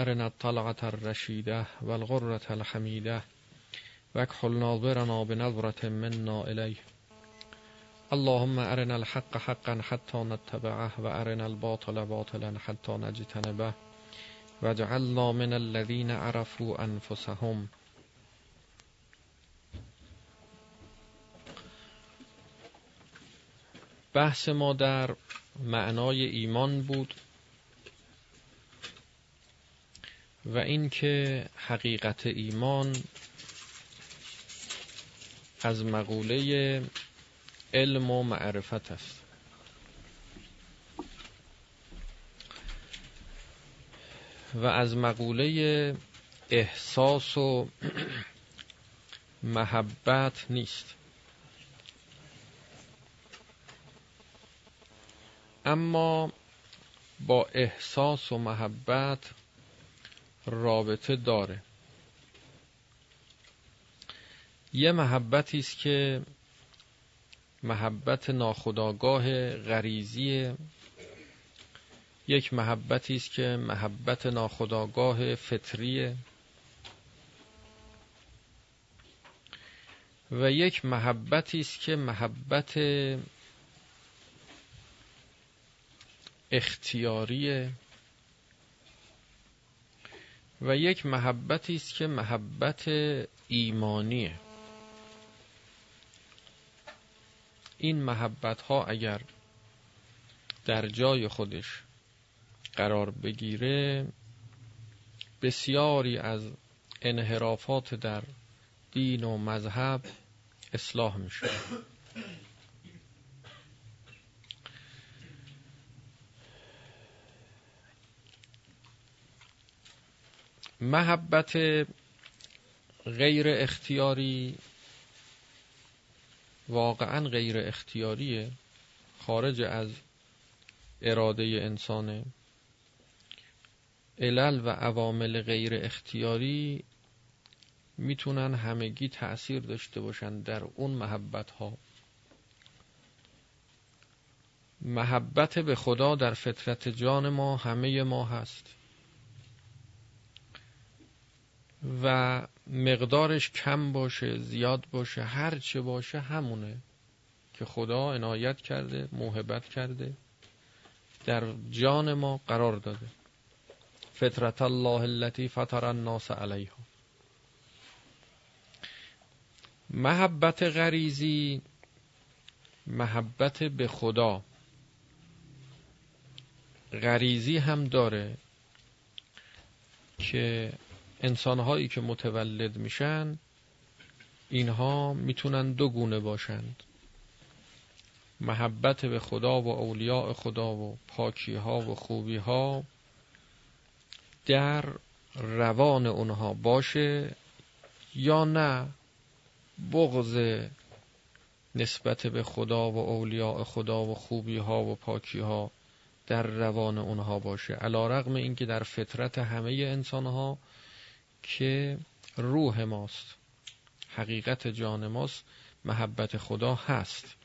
أرنا الطلعة الرشيدة والغرة الحميدة واكحل ناظرنا بنظرة منا إليه. اللهم أرنا الحق حقا حتى نتبعه وأرنا الباطل باطلا حتى نجتنبه. واجعلنا من الذين عرفوا أنفسهم. بحث ما در معنای ایمان بود. و اینکه حقیقت ایمان از مقوله علم و معرفت است. و از مقوله احساس و محبت نیست. اما با احساس و محبت رابطه داره. یه محبتی است که محبت ناخودآگاه غریزی یک محبتی است که محبت ناخودآگاه فطریه و یک محبتی است که محبت اختیاریه و یک محبتی است که محبت ایمانیه. این محبت ها اگر در جای خودش قرار بگیره بسیاری از انحرافات در دین و مذهب اصلاح میشه محبت غیر اختیاری واقعا غیر اختیاریه خارج از اراده انسانه علل و عوامل غیر اختیاری می‌تونن همگی تأثیر داشته باشن در اون محبت ها محبت به خدا در فطرت جان ما همه ما هست. و مقدارش کم باشه زیاد باشه هر چه باشه همونه که خدا عنایت کرده محبت کرده در جان ما قرار داده. فطرت الله التي فطر الناس علیها. محبت غریزی محبت به خدا. غریزی هم داره که انسانهایی که متولد میشن اینها می‌تونن دو گونه باشند. محبت به خدا و اولیاء خدا و پاکی ها و خوبی ها در روان اونها باشه یا نه بغض نسبت به خدا و اولیاء خدا و خوبی ها و پاکی ها در روان اونها باشه. علا رقم اینکه در فطرت همه انسان ها که روح ماست حقیقت جان ماست محبت خدا هست.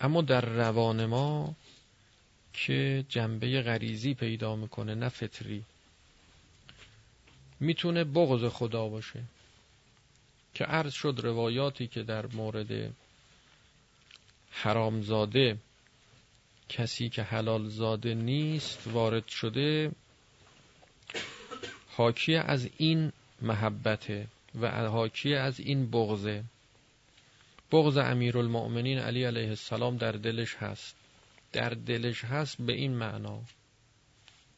اما در روان ما که جنبه غریزی پیدا می‌کنه نه فطری می‌تونه بغض خدا باشه که عرض شد روایاتی که در مورد حرامزاده کسی که حلال زاده نیست وارد شده حاکی از این محبته و حاکی از این بغضه. بغض امیرالمؤمنین علی علیه السلام در دلش هست. در دلش هست به این معنا.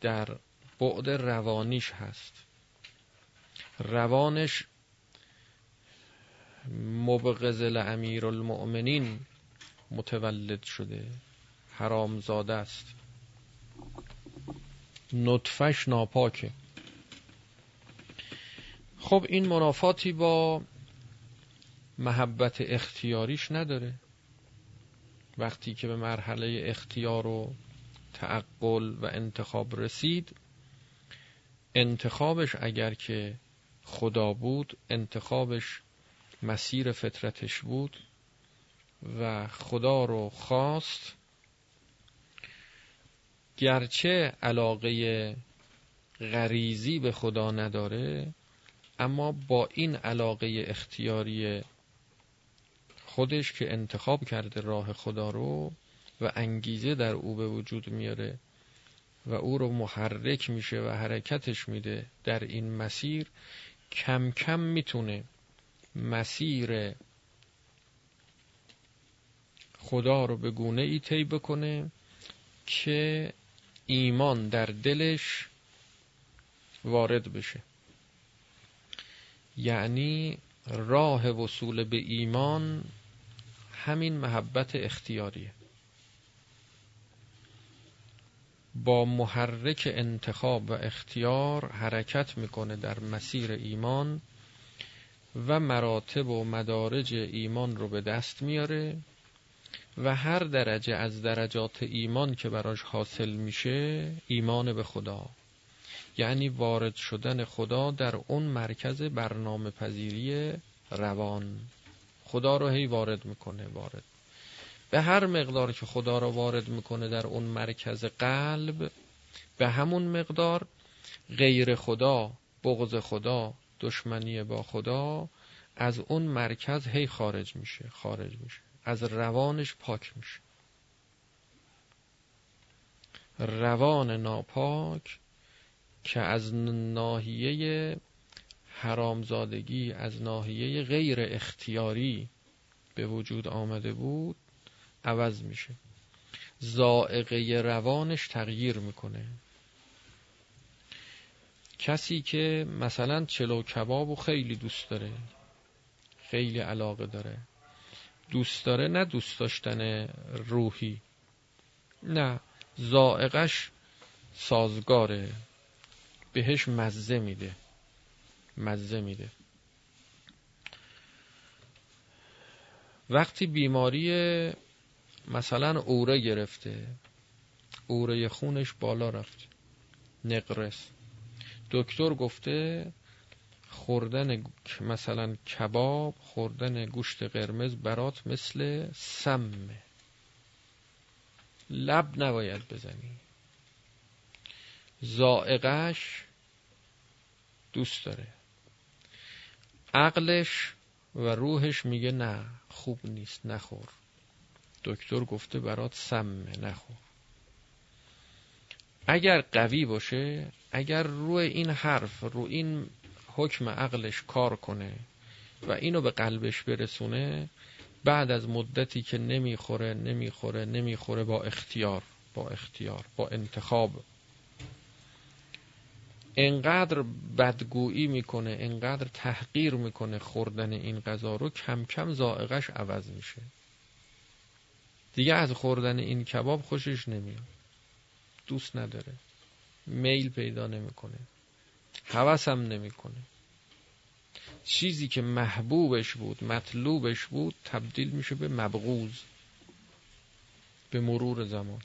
در بعد روانیش هست. روانش مبغض امیر المؤمنین متولد شده. حرامزاده است. نطفش ناپاکه. خب این منافاتی با محبت اختیاریش نداره. وقتی که به مرحله اختیار و تعقل و انتخاب رسید انتخابش اگر که خدا بود انتخابش مسیر فطرتش بود و خدا رو خواست. گرچه علاقه غریزی به خدا نداره اما با این علاقه اختیاری خودش که انتخاب کرده راه خدا رو و انگیزه در او به وجود میاره و او رو محرک میشه و حرکتش میده در این مسیر کم کم می‌تونه مسیر خدا رو به گونه ای طی بکنه که ایمان در دلش وارد بشه. یعنی راه وصول به ایمان همین محبت اختیاریه. با محرک انتخاب و اختیار حرکت می‌کنه در مسیر ایمان و مراتب و مدارج ایمان رو به دست میاره و هر درجه از درجات ایمان که براش حاصل میشه ایمان به خدا. یعنی وارد شدن خدا در اون مرکز برنامه پذیری روان. خدا رو هی وارد می‌کنه وارد. به هر مقدار که خدا رو وارد می‌کنه در اون مرکز قلب به همون مقدار غیر خدا بغض خدا دشمنی با خدا از اون مرکز هی خارج میشه خارج میشه. از روانش پاک میشه. روان ناپاک که از ناحیه حرامزادگی از ناحیه غیر اختیاری به وجود آمده بود عوض میشه. زائقه روانش تغییر می‌کنه. کسی که مثلا چلو کباب و خیلی دوست داره خیلی علاقه داره دوست داره نه دوست داشتن روحی نه زائقش سازگاره. بهش مزه میده. مزه میده. وقتی بیماری مثلا اوره گرفته اوره خونش بالا رفت. نقرس. دکتر گفته خوردن مثلا کباب خوردن گوشت قرمز برات مثل سمه. لب نباید بزنی. زائقش دوست داره. عقلش و روحش میگه نه خوب نیست نخور. دکتر گفته برات سمه نخور. اگر قوی باشه اگر روی این حرف رو این حکم عقلش کار کنه و اینو به قلبش برسونه بعد از مدتی که نمی‌خوره نمی‌خوره نمی‌خوره با اختیار با اختیار با انتخاب انقدر بدگویی می‌کنه انقدر تحقیر می‌کنه خوردن این غذا رو کم کم زائقش عوض میشه. دیگه از خوردن این کباب خوشش نمیاد. دوست نداره. میل پیدا نمی‌کنه. حوثم نمی‌کنه. چیزی که محبوبش بود مطلوبش بود تبدیل میشه به مبغوز به مرور زمان.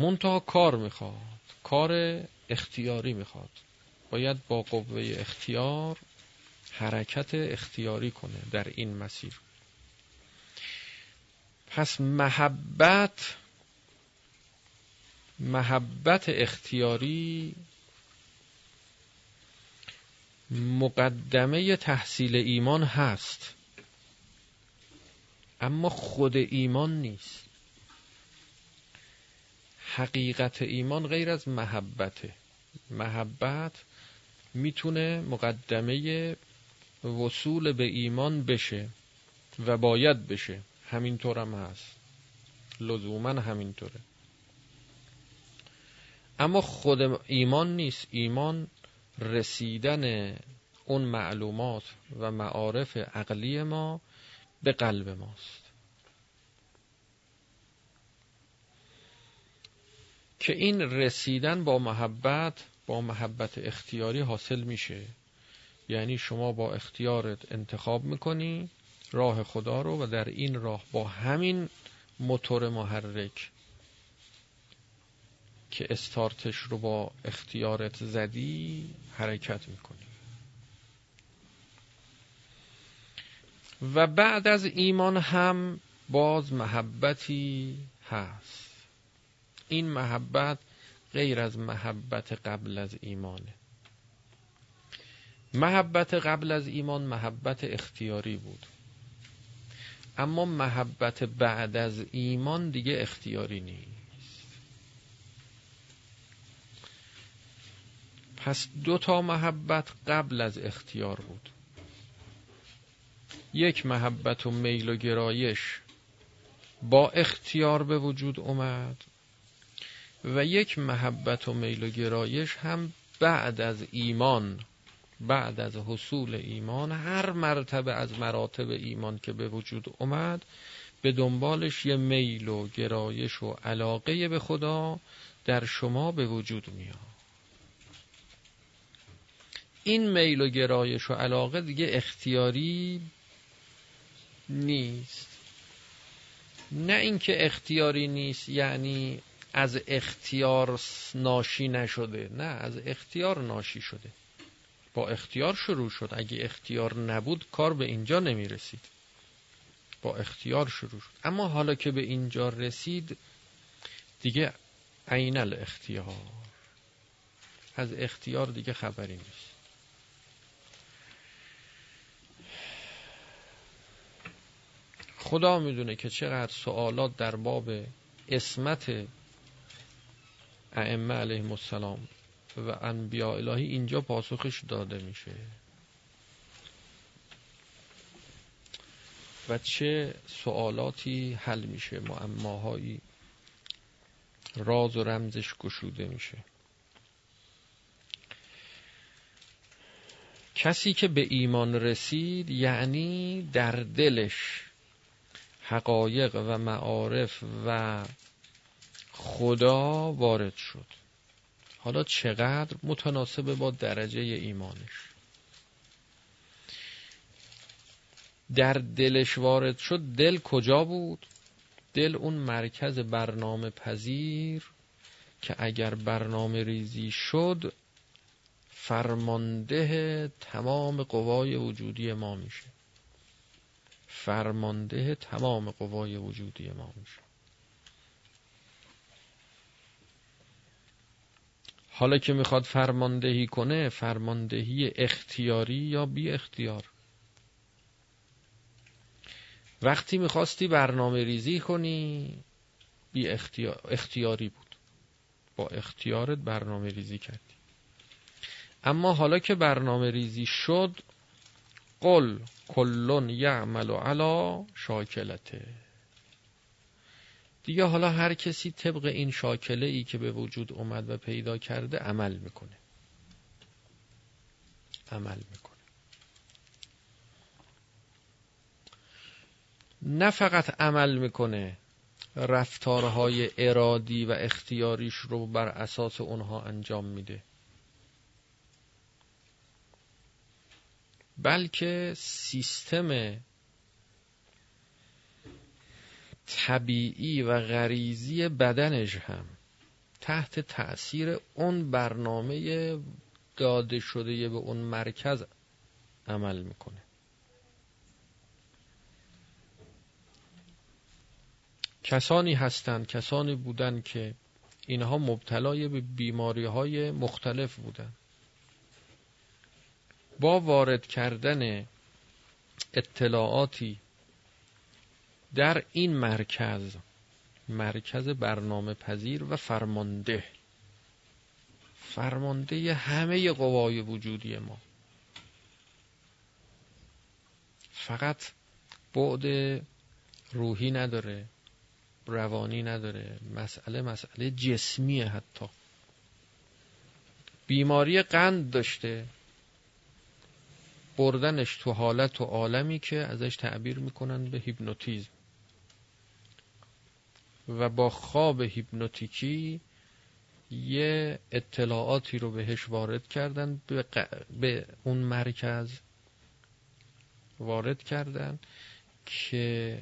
منتها کار می‌خواد کار اختیاری می‌خواد. باید با قوه اختیار حرکت اختیاری کنه در این مسیر. پس محبت محبت اختیاری مقدمه تحصیل ایمان هست. اما خود ایمان نیست. حقیقت ایمان غیر از محبته. محبت می‌تونه مقدمه وصول به ایمان بشه و باید بشه. همینطور هم هست. لزوما همینطوره. اما خود ایمان نیست. ایمان رسیدن اون معلومات و معارف عقلی ما به قلب ماست. که این رسیدن با محبت با محبت اختیاری حاصل میشه. یعنی شما با اختیارت انتخاب می‌کنی راه خدا رو و در این راه با همین موتور محرک که استارتش رو با اختیارت زدی حرکت می‌کنی. و بعد از ایمان هم باز محبتی هست. این محبت غیر از محبت قبل از ایمانه. محبت قبل از ایمان محبت اختیاری بود. اما محبت بعد از ایمان دیگه اختیاری نیست. پس دو تا محبت قبل از اختیار بود. یک محبت و میل و گرایش با اختیار به وجود اومد. و یک محبت و میل و گرایش هم بعد از ایمان بعد از حصول ایمان هر مرتبه از مراتب ایمان که به وجود اومد به دنبالش یه میل و گرایش و علاقه به خدا در شما به وجود میاد. این میل و گرایش و علاقه دیگه اختیاری نیست. نه اینکه اختیاری نیست یعنی از اختیار ناشی نشده. نه از اختیار ناشی شده. با اختیار شروع شد. اگه اختیار نبود کار به اینجا نمی رسید با اختیار شروع شد. اما حالا که به اینجا رسید دیگه عین الاختیار. از اختیار دیگه خبری نیست. خدا می‌دونه که چقدر سوالات در باب اسمت ائمه علیهم السلام و انبیاء الهی اینجا پاسخش داده میشه. و چه سوالاتی حل میشه؟ معماهایی راز و رمزش گشوده میشه. کسی که به ایمان رسید یعنی در دلش حقایق و معارف و خدا وارد شد. حالا چقدر متناسب با درجه ایمانش. در دلش وارد شد دل کجا بود؟ دل اون مرکز برنامه پذیر که اگر برنامه ریزی شد فرمانده تمام قوای وجودی ما میشه. فرمانده تمام قوای وجودی ما میشه. حالا که می‌خواد فرماندهی کنه فرماندهی اختیاری یا بی اختیار؟ وقتی می‌خواستی برنامه ریزی کنی بی اختیار... اختیاری بود. با اختیارت برنامه ریزی کردی. اما حالا که برنامه ریزی شد قل کلون یعمل علا شاکلته. دیگه حالا هر کسی طبق این شاکله ای که به وجود اومد و پیدا کرده عمل می‌کنه. عمل می‌کنه. نه فقط عمل می‌کنه رفتارهای ارادی و اختیاریش رو بر اساس اونها انجام میده. بلکه سیستم طبیعی و غریزی بدنش هم تحت تأثیر اون برنامه داده شده به اون مرکز عمل می‌کنه. کسانی هستند کسانی بودند که اینها مبتلای به بیماری های مختلف بودند. با وارد کردن اطلاعاتی در این مرکز مرکز برنامه پذیر و فرمانده. فرمانده همه قوای وجودی ما. فقط بعد روحی نداره روانی نداره مسئله مسئله جسمیه حتی. بیماری قند داشته بردنش تو حالت و عالمی که ازش تعبیر می‌کنن به هیپنوتیزم. و با خواب هیپنوتیکی یه اطلاعاتی رو بهش وارد کردن به, اون مرکز وارد کردن که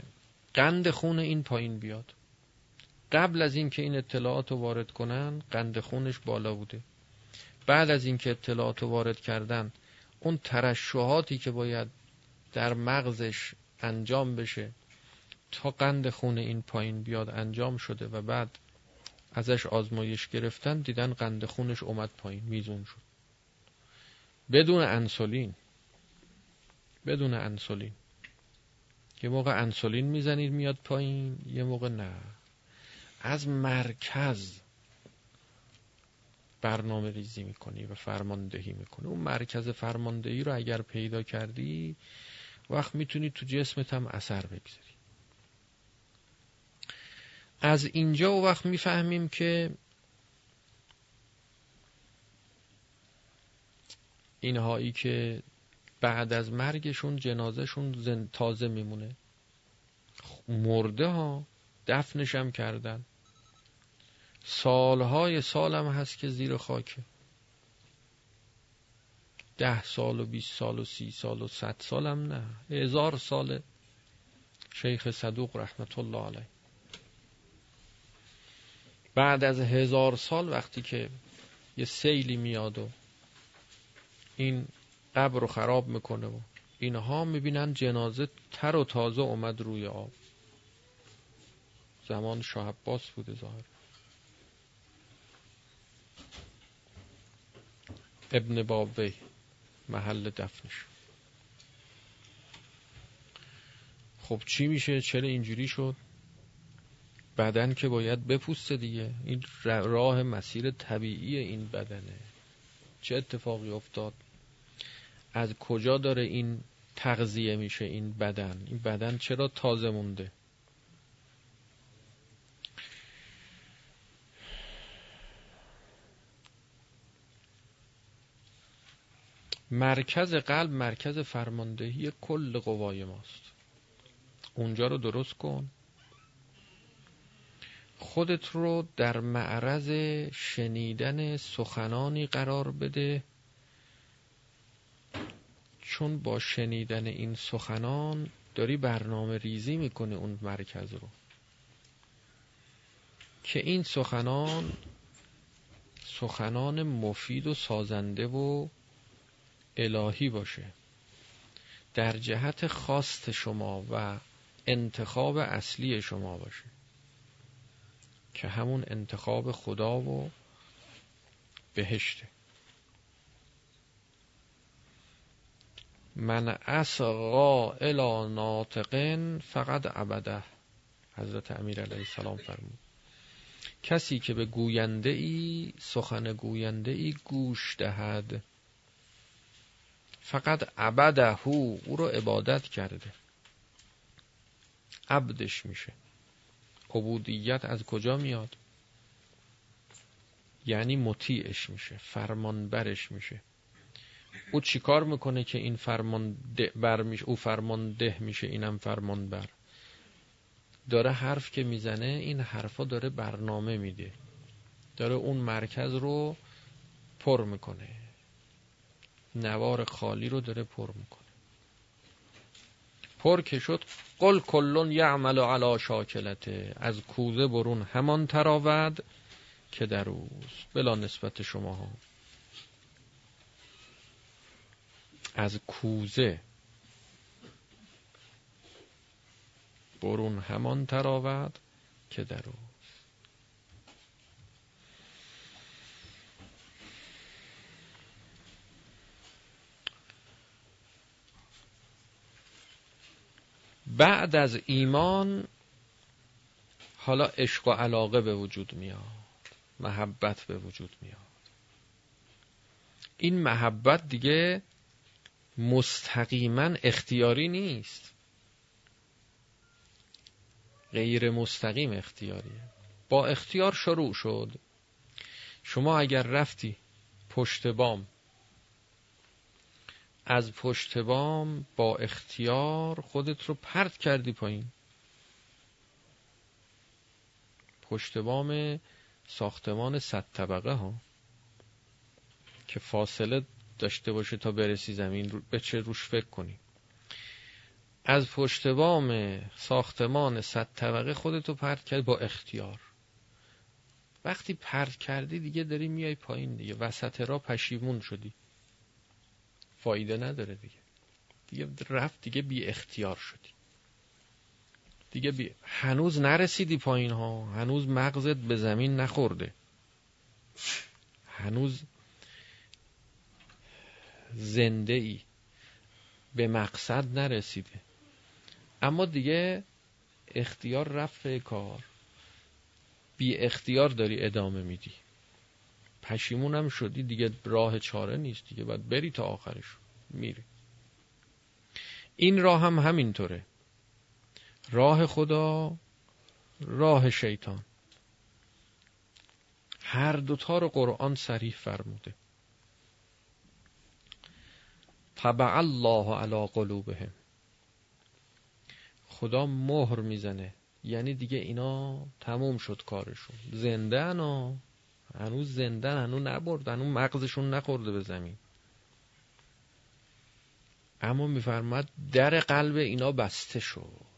قند خون این پایین بیاد. قبل از اینکه این اطلاعات رو وارد کنن قند خونش بالا بوده. بعد از اینکه اطلاعات رو وارد کردن اون ترشحاتی که باید در مغزش انجام بشه تا قند خون این پایین بیاد انجام شده و بعد ازش آزمایش گرفتن دیدن قند خونش اومد پایین میزون شد. بدون انسولین بدون انسولین. یه موقع انسولین می‌زنید میاد پایین یه موقع نه. از مرکز برنامه ریزی می‌کنی و فرماندهی می‌کنی. اون مرکز فرماندهی رو اگر پیدا کردی وقت می‌تونی تو جسمت هم اثر بگذاری. از اینجا و وقت می‌فهمیم که اینهایی که بعد از مرگشون جنازهشون تازه میمونه. مرده ها دفنشم کردن. سالهای سالم هست که زیر خاکه ده سال و بیست سال و سی سال و صد سالم نه هزار سال شیخ صدوق رحمت الله علیه. بعد از هزار سال وقتی که یه سیلی میاد و این قبر رو خراب می‌کنه و اینها می‌بینن جنازه تر و تازه اومد روی آب. زمان شاه عباس بوده ظاهر. ابن بابوی محل دفنش. خب چی میشه؟ چرا اینجوری شد؟ بدن که باید بپوسته دیگه. این راه مسیر طبیعی این بدنه. چه اتفاقی افتاد؟ از کجا داره این تغذیه میشه این بدن؟ این بدن چرا تازه مونده؟ مرکز قلب مرکز فرماندهی کل قوای ماست. اونجا رو درست کن. خودت رو در معرض شنیدن سخنانی قرار بده. چون با شنیدن این سخنان داری برنامه ریزی می‌کنه اون مرکز رو. که این سخنان سخنان مفید و سازنده و الهی باشه. در جهت خواست شما و انتخاب اصلی شما باشه. که همون انتخاب خدا و بهشته. من اسقا الى ناطقن فقط عبده حضرت امیر علیه السلام فرمود. کسی که به گوینده ای سخن گوینده ای گوش دهد فقط عبده او رو عبادت کرده. عبدش میشه. عبودیت از کجا میاد؟ یعنی مطیعش میشه فرمانبرش میشه. او چیکار می‌کنه که این فرمان ده بر میشه؟ او فرمان ده میشه اینم فرمان بر داره حرف که می‌زنه این حرفا داره برنامه میده. داره اون مرکز رو پر می‌کنه. نوار خالی رو داره پر می‌کنه. پر که شد قل کلون یعمل علی شاکلته. از کوزه برون همان تراود که در اوست. بلا نسبت شما. ها از کوزه برون همان تراود که در او بعد از ایمان حالا عشق و علاقه به وجود میاد محبت به وجود میاد. این محبت دیگه مستقیما اختیاری نیست. غیر مستقیم اختیاریه. با اختیار شروع شد. شما اگر رفتی پشت بام از پشت بام با اختیار خودت رو پرت کردی پایین. پشت بام ساختمان صد طبقه ها که فاصله داشته باشه تا برسی زمین به چه روش فکر کنی. از پشت بام ساختمان صد طبقه خودتو پرت کرد با اختیار. وقتی پرت کردی دیگه داری میای پایین دیگه. وسط را پشیمون شدی. فایده نداره دیگه. دیگه رفت دیگه بی اختیار شدی. دیگه بی... هنوز نرسیدی پایین ها. هنوز مغزت به زمین نخورده. هنوز زنده ای به مقصد نرسیده. اما دیگه اختیار رفت کار. بی اختیار داری ادامه میدی. پشیمونم شدی دیگه راه چاره نیست دیگه باید بری تا آخرش. میری. این راه هم همینطوره. راه خدا راه شیطان. هر دوتا رو قرآن سریح فرموده. طبع الله علی قلوبهم. خدا مهر می‌زنه. یعنی دیگه اینا تموم شد کارشون. زنده هنوز زنده هنوز نبرد هنوز مغزشون نخورده به زمین. اما میفرماد در قلب اینا بسته شد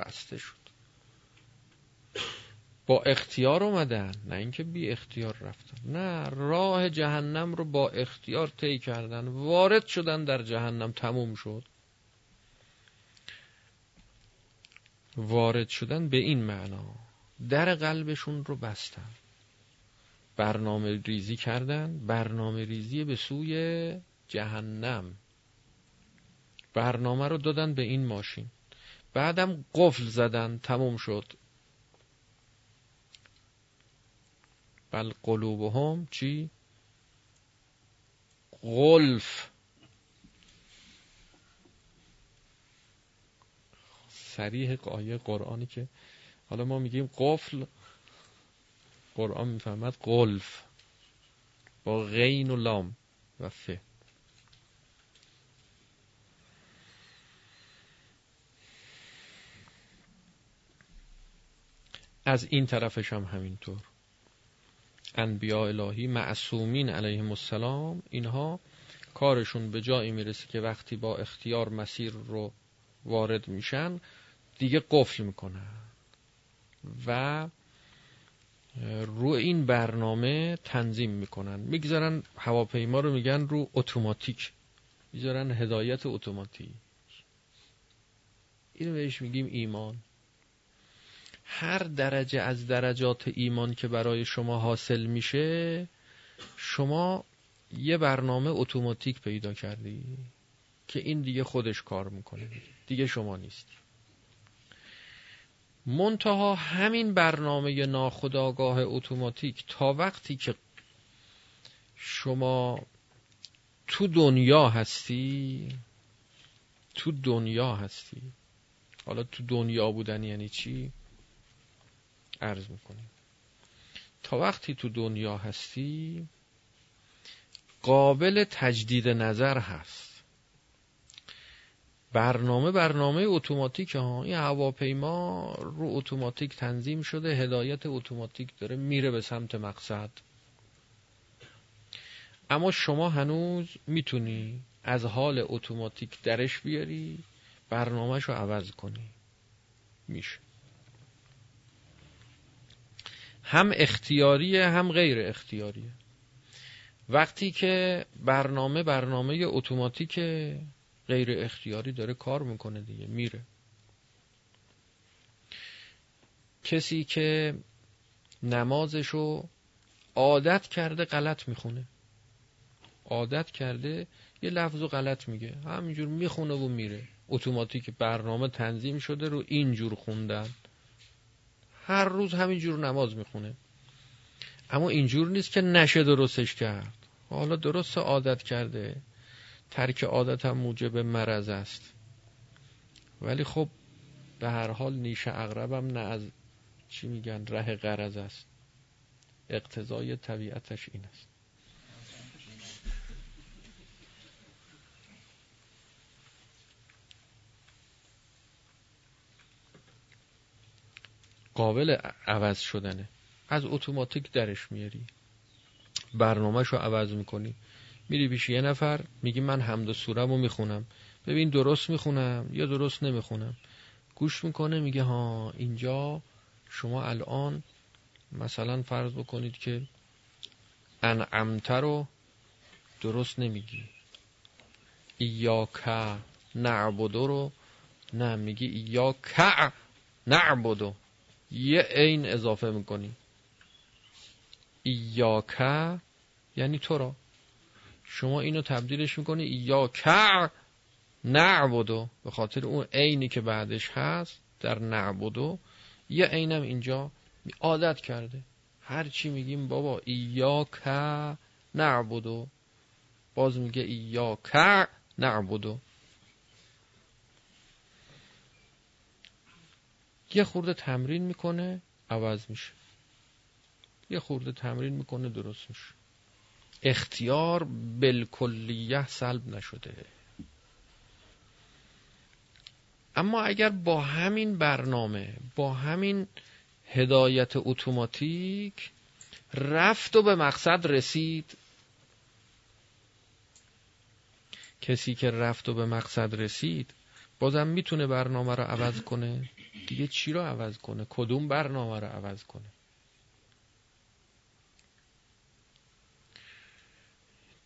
بسته شد. با اختیار اومدن نه اینکه بی اختیار رفتن. نه راه جهنم رو با اختیار طی کردن. وارد شدن در جهنم تموم شد. وارد شدن به این معنا در قلبشون رو بستن. برنامه ریزی کردن. برنامه ریزی به سوی جهنم. برنامه رو دادن به این ماشین. بعدم قفل زدن. تموم شد. بل قلوبهم چی؟ غلف. سریح آیه قرآنی که حالا ما میگیم قفل قرآن می‌فهمد قلف با غین و لام و فه از این طرفش هم همینطور. انبیاء الهی معصومین علیهم السلام اینها کارشون به جایی می‌رسه که وقتی با اختیار مسیر رو وارد میشن دیگه قفل می‌کنن و رو این برنامه تنظیم می‌کنن. می‌گذارن هواپیما رو میگن رو اتوماتیک. می‌ذارن هدایت اتوماتیک. اینو بهش میگیم ایمان. هر درجه از درجات ایمان که برای شما حاصل میشه شما یه برنامه اتوماتیک پیدا کردی که این دیگه خودش کار می‌کنه. دیگه شما نیستی. منتها همین برنامه ناخداگاه اتوماتیک تا وقتی که شما تو دنیا هستی تو دنیا هستی. حالا تو دنیا بودن یعنی چی؟ عرض می‌کنیم. تا وقتی تو دنیا هستی قابل تجدید نظر هست. برنامه برنامه اتوماتیک ها. این هواپیما رو اتوماتیک تنظیم شده هدایت اتوماتیک داره میره به سمت مقصد. اما شما هنوز می‌تونی از حال اتوماتیک درش بیاری برنامهش رو عوض کنی. میشه. هم اختیاریه هم غیر اختیاریه. وقتی که برنامه برنامه اتوماتیک غیر اختیاری داره کار می‌کنه دیگه میره. کسی که نمازشو عادت کرده غلط می‌خونه. عادت کرده یه لفظ و غلط میگه. همینجور می‌خونه و میره. اتوماتیک برنامه تنظیم شده رو اینجور خوندن. هر روز همینجور نماز می‌خونه. اما اینجور نیست که نشه درستش کرد. حالا درست عادت کرده. ترک عادت هم موجب مرض است. ولی خب به هر حال نیش اغربم نه از چی میگن ره غرض است. اقتضای طبیعتش این است. قابل عوض شدنه. از اتوماتیک درش میاری. برنامهش رو عوض می‌کنی. میری پیش یه نفر میگی من حمد و سورم رو می‌خونم. ببین درست می‌خونم یا درست نمی‌خونم. گوش می‌کنه میگه ها اینجا شما الان مثلا فرض بکنید که انعمته رو درست نمیگی. ایاک نعبدو رو نه میگی ایاک نعبدو. یه عین اضافه می‌کنی. ایاکه یعنی تو را شما اینو تبدیلش می‌کنی ایاکه نعبدو به خاطر اون عینی که بعدش هست در نعبدو. یه عینم اینجا عادت کرده. هر چی میگیم بابا ایاکه نعبدو. باز میگه ایاکه نعبدو. یه خورده تمرین می‌کنه عوض میشه. یه خورده تمرین می‌کنه درست میشه. اختیار بالکلیه سلب نشده. اما اگر با همین برنامه با همین هدایت اتوماتیک رفت و به مقصد رسید کسی که رفت و به مقصد رسید بازم می‌تونه برنامه رو عوض کنه؟ دیگه چی رو عوض کنه؟ کدوم برنامه رو عوض کنه؟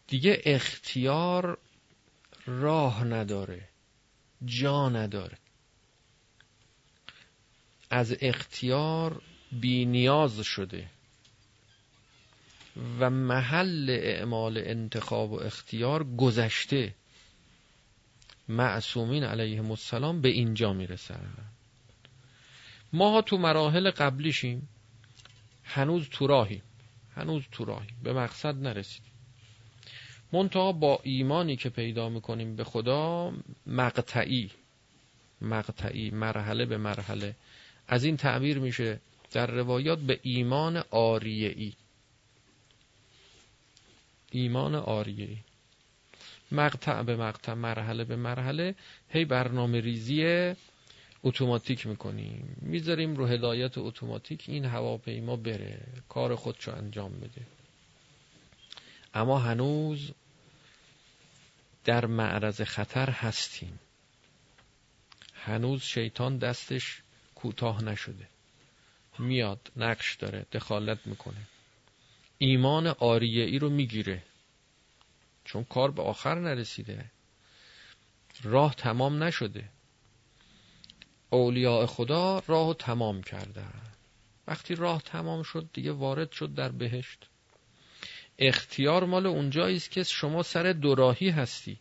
دیگه اختیار راه نداره جا نداره. از اختیار بی نیاز شده و محل اعمال انتخاب و اختیار گذشته. معصومین علیهم السلام به اینجا می‌رسن. ما تو مراحل قبلیشیم هنوز تو راهیم هنوز تو راهیم به مقصد نرسیدیم. منتها با ایمانی که پیدا می‌کنیم به خدا مقطعی مقطعی مرحله به مرحله. از این تعبیر میشه در روایات به ایمان آریه ای ایمان آریه ای مقطع به مقطع مرحله به مرحله. هی برنامه ریزی اتوماتیک می‌کنیم. می‌ذاریم رو هدایت اتوماتیک این هواپیما بره. کار خودشو انجام بده. اما هنوز در معرض خطر هستیم. هنوز شیطان دستش کوتاه نشده. میاد نقش داره دخالت می‌کنه. ایمان آریه ای رو می‌گیره. چون کار به آخر نرسیده. راه تمام نشده. اولیاء خدا راه تمام کردن. وقتی راه تمام شد دیگه وارد شد در بهشت. اختیار مال اونجایی است که شما سر دوراهی هستی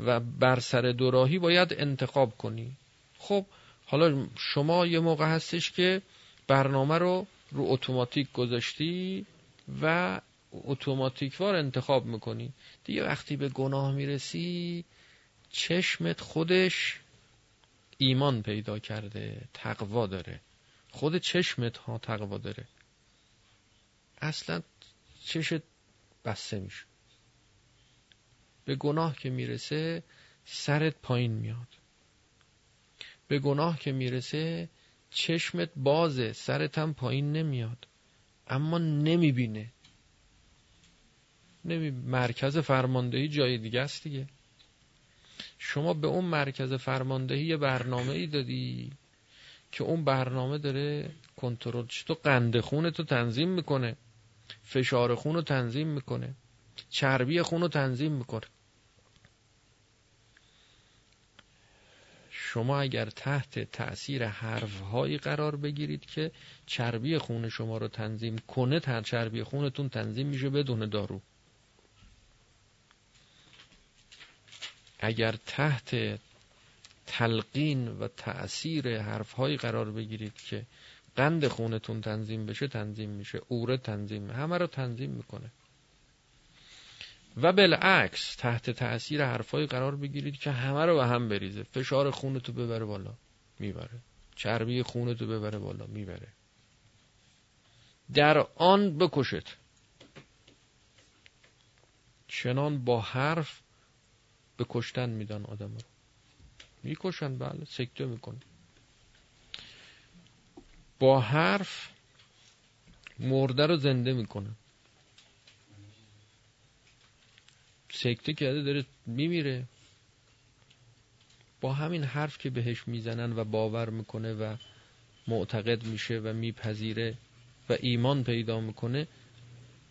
و بر سر دوراهی باید انتخاب کنی. خب حالا شما یه موقع هستش که برنامه رو رو اتوماتیک گذاشتی و اتوماتیکوار انتخاب می‌کنی. دیگه وقتی به گناه می‌رسی چشمت خودش ایمان پیدا کرده تقوا داره. خود چشمت ها تقوا داره. اصلا چشت بسته میشه به گناه که می‌رسه سرت پایین میاد. به گناه که می‌رسه چشمت بازه سرت هم پایین نمیاد. اما نمی‌بینه. نمی مرکز فرماندهی جای دیگه است دیگه. شما به اون مرکز فرماندهی یه برنامه ای دادی که اون برنامه داره کنترل تو قند خون تو تنظیم می‌کنه. فشار خون رو تنظیم می‌کنه. چربی خون رو تنظیم می‌کنه. شما اگر تحت تأثیر حرفهایی قرار بگیرید که چربی خون شما رو تنظیم کنه تا چربی خونتون تنظیم میشه بدون دارو. اگر تحت تلقین و تأثیر حرفهایی قرار بگیرید که قند خونتون تنظیم بشه تنظیم میشه. اوره تنظیم همه رو تنظیم می‌کنه. و بالعکس تحت تأثیر حرفای قرار بگیرید که همه رو به هم بریزه. فشار خونتو ببره بالا می‌بره. چربی خونتو ببره بالا می‌بره. در آن بکشت. چنان با حرف به کشتن میدن آدم رو. می‌کشن بله سکته میکن با حرف مرده رو زنده می‌کنن سکته کرده داره میمیره. با همین حرف که بهش می‌زنن و باور می‌کنه و معتقد میشه و میپذیره و ایمان پیدا می‌کنه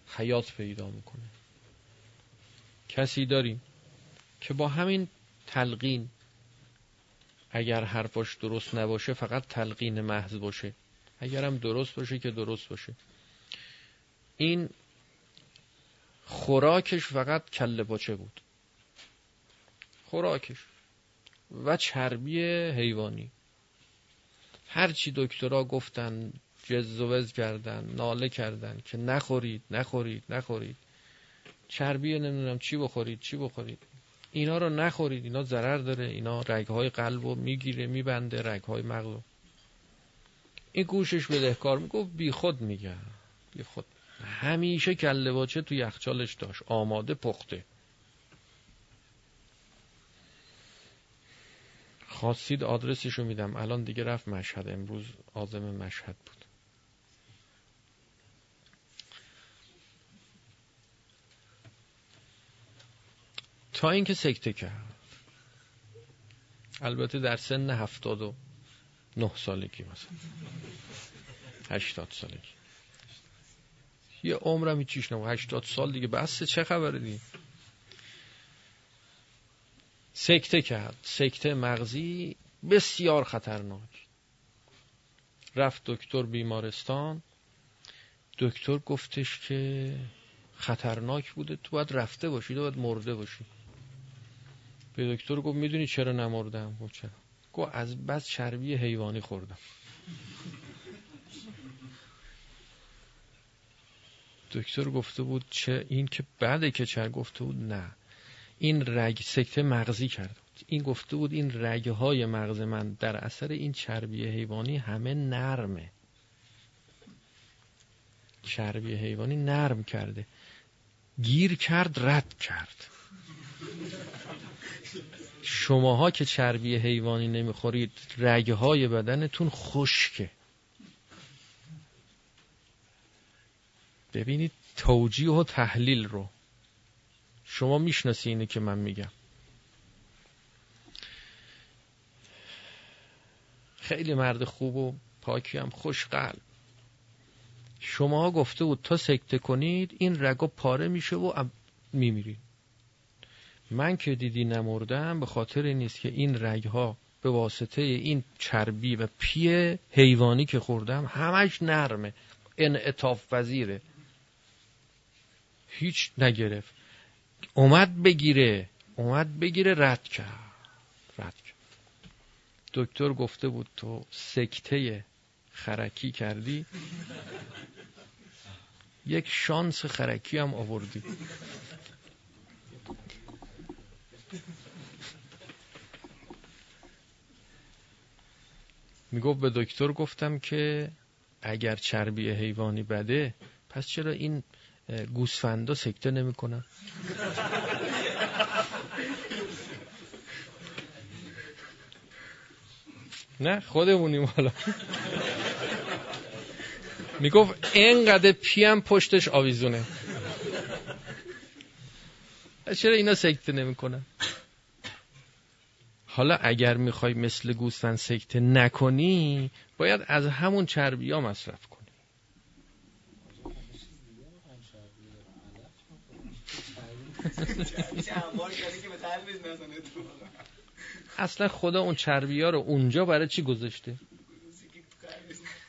حیات پیدا می‌کنه. کسی داریم که با همین تلقین اگر حرفاش درست نباشه فقط تلقین محض باشه. اگرم درست باشه که درست باشه. این خوراکش فقط کله پاچه بود. خوراکش. و چربی حیوانی. هرچی دکترها گفتن جز کردن ناله کردن که نخورید نخورید نخورید. چربی نمی‌دونم چی بخورید چی بخورید. اینا رو نخورید اینا ضرر داره. اینا رگهای قلب رو می‌گیره میبنده رگهای مغز این گوشش بدهکار می‌گفت بی خود میگه. بی خود. همیشه کله باچه تو یخچالش داشت. آماده پخته. خواستید آدرسشو میدم. الان دیگه رفت مشهد. امروز آزم مشهد بود. تا اینکه سکته کرد. البته در سن هفتاد و نه سالگی مثلا. هشتاد سالگی. یه عمرم هیچیش نمو هشتاد سال دیگه بسته چه خبره دیگه سکته کرد سکته مغزی بسیار خطرناک. رفت دکتر بیمارستان. دکتر گفتش که خطرناک بوده. تو باید رفته باشی تو باید مرده باشی. به دکتر گفت می‌دونی چرا نمردم؟ گفت چرا؟ گفت از بس چربی حیوانی خوردم. دکتر گفته بود چه این که بعد که چر گفته بود نه. این رگ سکته مغزی کرد این گفته بود این رگه های مغز من در اثر این چربی حیوانی همه نرمه. چربی حیوانی نرم کرده. گیر کرد رد کرد. شماها که چربی حیوانی نمی‌خورید رگه های بدنتون خشکه. ببینید توجیه و تحلیل رو. شما می‌شناسی اینه که من میگم. خیلی مرد خوب و پاکی هم خوش قلب. شما گفته بود تا سکته کنید این رگا پاره میشه و میمیرید. من که دیدی نمردم به خاطر نیست که این رگها به واسطه این چربی و پی حیوانی که خوردم همش نرمه. انعطاف وزیره هیچ نگرفت. اومد بگیره اومد بگیره رد کرد. رد کرد. دکتر گفته بود تو سکته خرکی کردی؟ یک شانس خرکی هم آوردی. می‌گفت به دکتر گفتم که اگر چربی حیوانی بده پس چرا این گوسفندا سکته نمی‌کنن؟ نه خودمونیم حالا. می‌گفت اینقدر پیم پشتش آویزونه. چرا اینا سکته نمی‌کنن؟ حالا اگر می‌خوای مثل گوسفند سکته نکنی باید از همون چربی ها مصرف کنی. اصلا خدا اون چربی ها رو اونجا برای چی گذاشته؟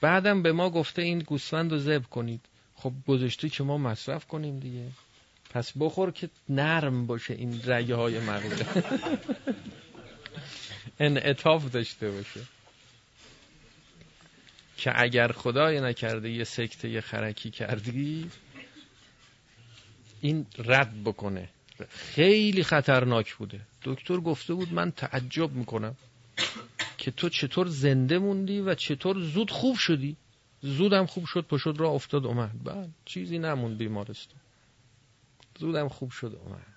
بعدم به ما گفته این گوسفند رو زب کنید. خب گذاشته که ما مصرف کنیم دیگه. پس بخور که نرم باشه این رگه های مغزه. انعطاف داشته باشه. که اگر خدای نکرده یه سکته یه خرکی کردی این رد بکنه. خیلی خطرناک بوده. دکتر گفته بود من تعجب می‌کنم که تو چطور زنده موندی و چطور زود خوب شدی. زودم خوب شد پشت را افتاد اومد. بعد چیزی نموند بیمارستان. زودم خوب شد اومد.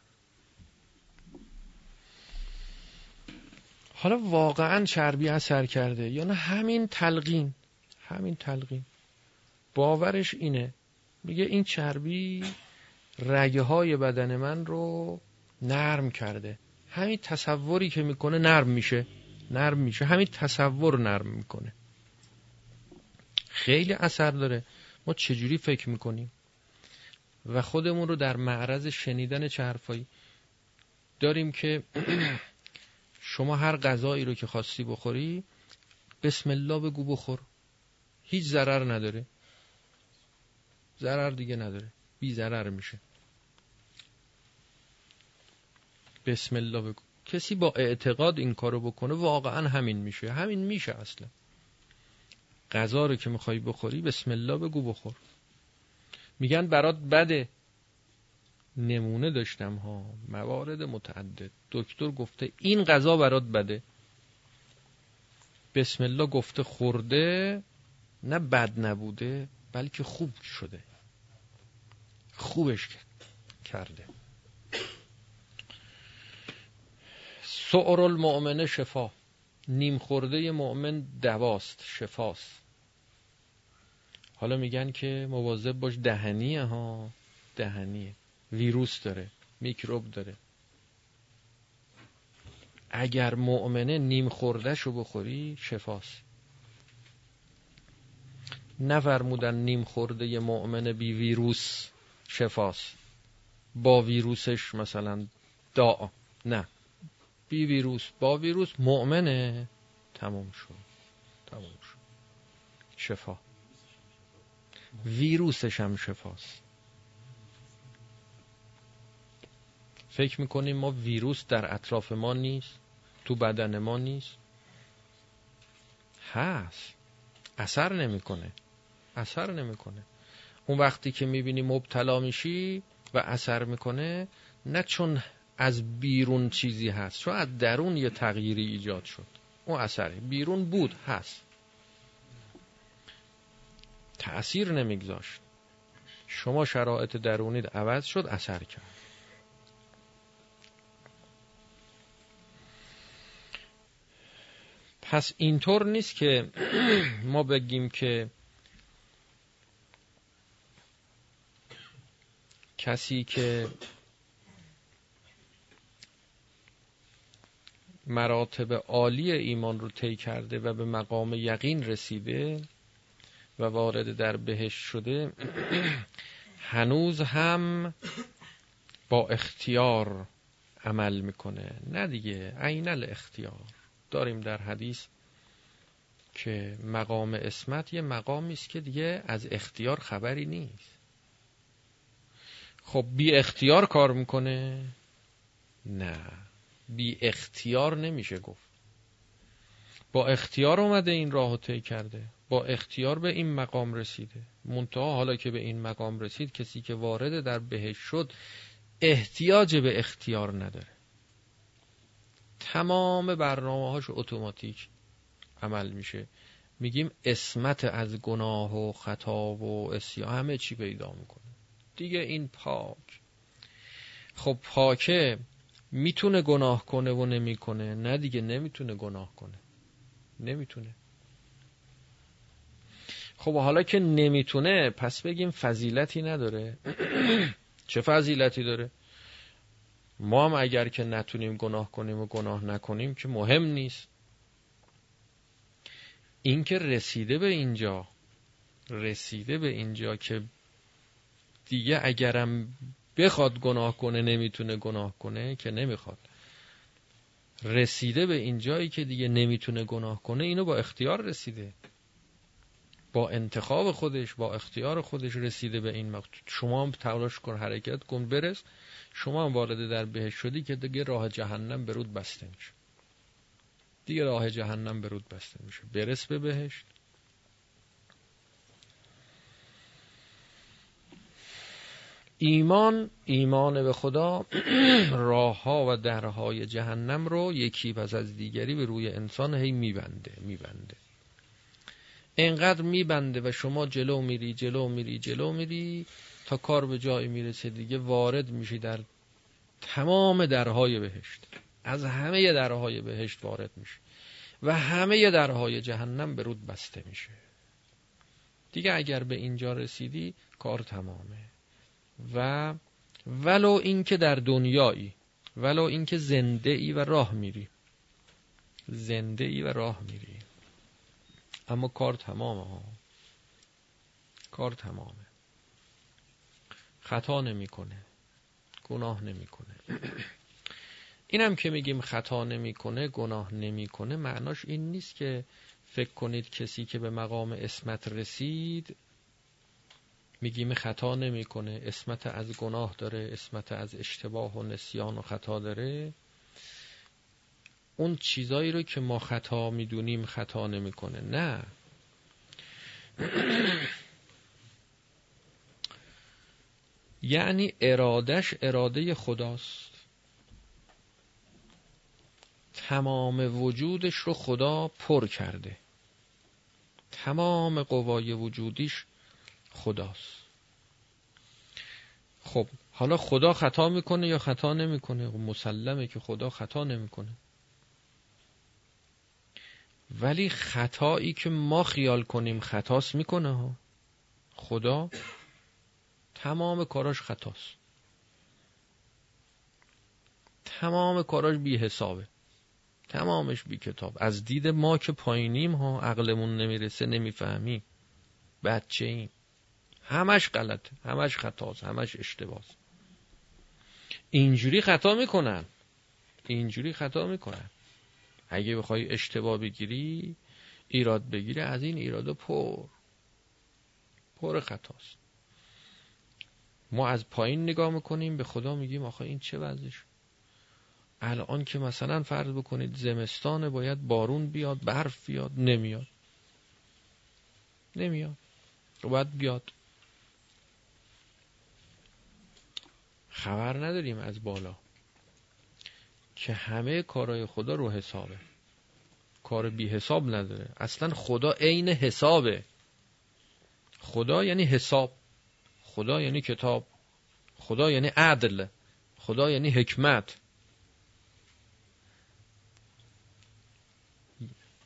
حالا واقعا چربی اثر کرده یا نه؟ همین تلقین. همین تلقین. باورش اینه. میگه این چربی رگه های بدن من رو نرم کرده. همین تصوری که می‌کنه نرم میشه. نرم میشه. همین تصور نرم می‌کنه. خیلی اثر داره. ما چجوری فکر می‌کنیم؟ و خودمون رو در معرض شنیدن چه داریم که شما هر غذایی رو که خواستی بخوری بسم الله بگو بخور. هیچ ضرر نداره. ضرر دیگه نداره. بی ضرر میشه. بسم الله بگو. کسی با اعتقاد این کارو بکنه واقعا همین میشه. همین میشه اصلا. غذا رو که می‌خوای بخوری بسم الله بگو بخور. میگن برات بده. نمونه داشتم ها. موارد متعدد. دکتر گفته این غذا برات بده. بسم الله گفته خورده نه بد نبوده بلکه خوب شده. خوبش کرده. سعر المؤمنه شفا. نیم خورده مؤمن دواست شفاست. حالا میگن که مواظب باش دهنیه ها. دهنیه. ویروس داره میکروب داره. اگر مؤمنه نیم خوردهش رو بخوری شفاست. نفرمودن نیم خورده مؤمن بی ویروس شفاست. با ویروسش مثلا دا نه. بی ویروس با ویروس مؤمنه. تموم شد. تموم شد. شفا. ویروسش هم شفاست. فکر می‌کنیم ما ویروس در اطراف ما نیست تو بدن ما نیست؟ هست. اثر نمی‌کنه. اثر نمی‌کنه. اون وقتی که می‌بینی مبتلا میشی و اثر می‌کنه نه چون از بیرون چیزی هست چون از درون یه تغییری ایجاد شد. اون اثری بیرون بود هست. تأثیر نمیگذاشت. شما شرایط درونید عوض شد اثر کرد. پس اینطور نیست که ما بگیم که کسی که مراتب عالی ایمان رو طی کرده و به مقام یقین رسیده و وارد در بهش شده هنوز هم با اختیار عمل می‌کنه. نه دیگه عین الاختیار. داریم در حدیث که مقام اسمت یه مقامی است که دیگه از اختیار خبری نیست. خب بی اختیار کار می‌کنه؟ نه. بی اختیار نمیشه گفت. با اختیار اومده این راه طی کرده. با اختیار به این مقام رسیده. منتها حالا که به این مقام رسید کسی که وارد در بهش شد احتیاج به اختیار نداره. تمام برنامه هاش اتوماتیک عمل میشه. میگیم اسمت از گناه و خطا و اسیا همه چی پیدا می‌کنه. دیگه این پاک. خب پاکه می‌تونه گناه کنه و نمی‌کنه. نه دیگه نمی‌تونه گناه کنه. نمی‌تونه. خب حالا که نمی‌تونه پس بگیم فضیلتی نداره. چه فضیلتی داره؟ ما هم اگر که نتونیم گناه کنیم و گناه نکنیم که مهم نیست. این که رسیده به اینجا رسیده به اینجا که دیگه اگرم بخواد گناه کنه نمی‌تونه گناه کنه که نمی‌خواد. رسیده به اینجایی که دیگه نمی‌تونه گناه کنه اینو با اختیار رسیده. با انتخاب خودش با اختیار خودش رسیده به این مقصود. شما هم تلاش کن حرکت کن برس. شما هم وارد در بهش شدی که دیگه راه جهنم به رود بسته میشه. دیگه راه جهنم به رود بسته میشه. برس به بهشت. ایمان ایمان به خدا راه ها و درهای جهنم رو یکی پس از دیگری به روی انسان هی میبنده میبنده. انقدر میبنده و شما جلو میری جلو میری جلو میری تا کار به جایی می‌رسه دیگه وارد میشی در تمام درهای بهشت. از همه درهای بهشت وارد میشه و همه درهای جهنم به رود بسته میشه. دیگه اگر به اینجا رسیدی کار تمامه. و ولو اینکه در دنیایی ولو اینکه زنده ای و راه میری. زنده ای و راه میری. اما کار تمامه ها. کار تمامه. خطا نمی‌کنه. گناه نمی‌کنه. اینم که میگیم خطا نمی‌کنه گناه نمی‌کنه معناش این نیست که فکر کنید کسی که به مقام اسمت رسید میگیم خطا نمی‌کنه. اسمت از گناه داره اسمت از اشتباه و نسیان و خطا داره. اون چیزایی رو که ما خطا می‌دونیم خطا نمی‌کنه. نه. یعنی ارادش اراده خداست. تمام وجودش رو خدا پر کرده. تمام قوای وجودیش خداست. خب حالا خدا خطا می‌کنه یا خطا نمی‌کنه؟ مسلمه که خدا خطا نمی‌کنه. ولی خطایی که ما خیال کنیم خطاست می‌کنه ها. خدا تمام کاراش خطاست تمام کاراش بی حسابه. تمامش بی کتاب. از دید ما که پایینیم ها عقلمون نمی‌رسه نمی‌فهمیم بچه ایم. همش غلطه همش خطاست همش اشتباهه اینجوری خطا می‌کنن. اینجوری خطا می‌کنن. اگه بخوای اشتباه بگیری ایراد بگیری از این ایراد پر. پر خطاست. ما از پایین نگاه می‌کنیم به خدا میگیم آخه این چه وضعش؟ الان که مثلا فرض بکنید زمستان باید بارون بیاد برف بیاد نمیاد. نمیاد. باید بیاد. خبر نداریم از بالا. که همه کارهای خدا رو حسابه. کار بی حساب نداره. اصلا خدا عین حسابه. خدا یعنی حساب. خدا یعنی کتاب. خدا یعنی عدل. خدا یعنی حکمت.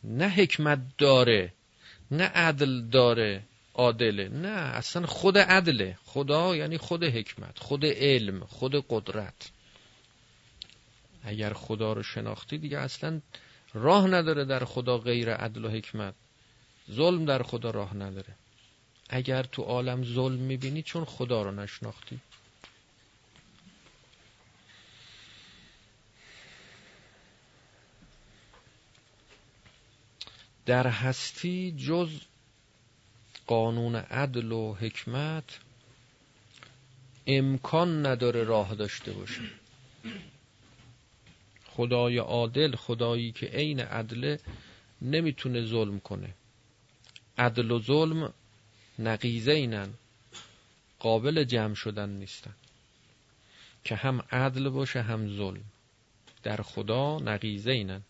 نه حکمت داره نه عدل داره عادله. نه اصلا خود عدله. خدا یعنی خود حکمت خود علم خود قدرت. اگر خدا رو شناختی دیگه اصلا راه نداره در خدا غیر عدل و حکمت. ظلم در خدا راه نداره. اگر تو عالم ظلم می‌بینی چون خدا رو نشناختی. در هستی جز قانون عدل و حکمت امکان نداره راه داشته باشه. خدای عادل خدایی که عین عدله نمی‌تونه ظلم کنه. عدل و ظلم نقیزه اینن قابل جمع شدن نیستن. که هم عدل باشه هم ظلم. در خدا نقیزه اینن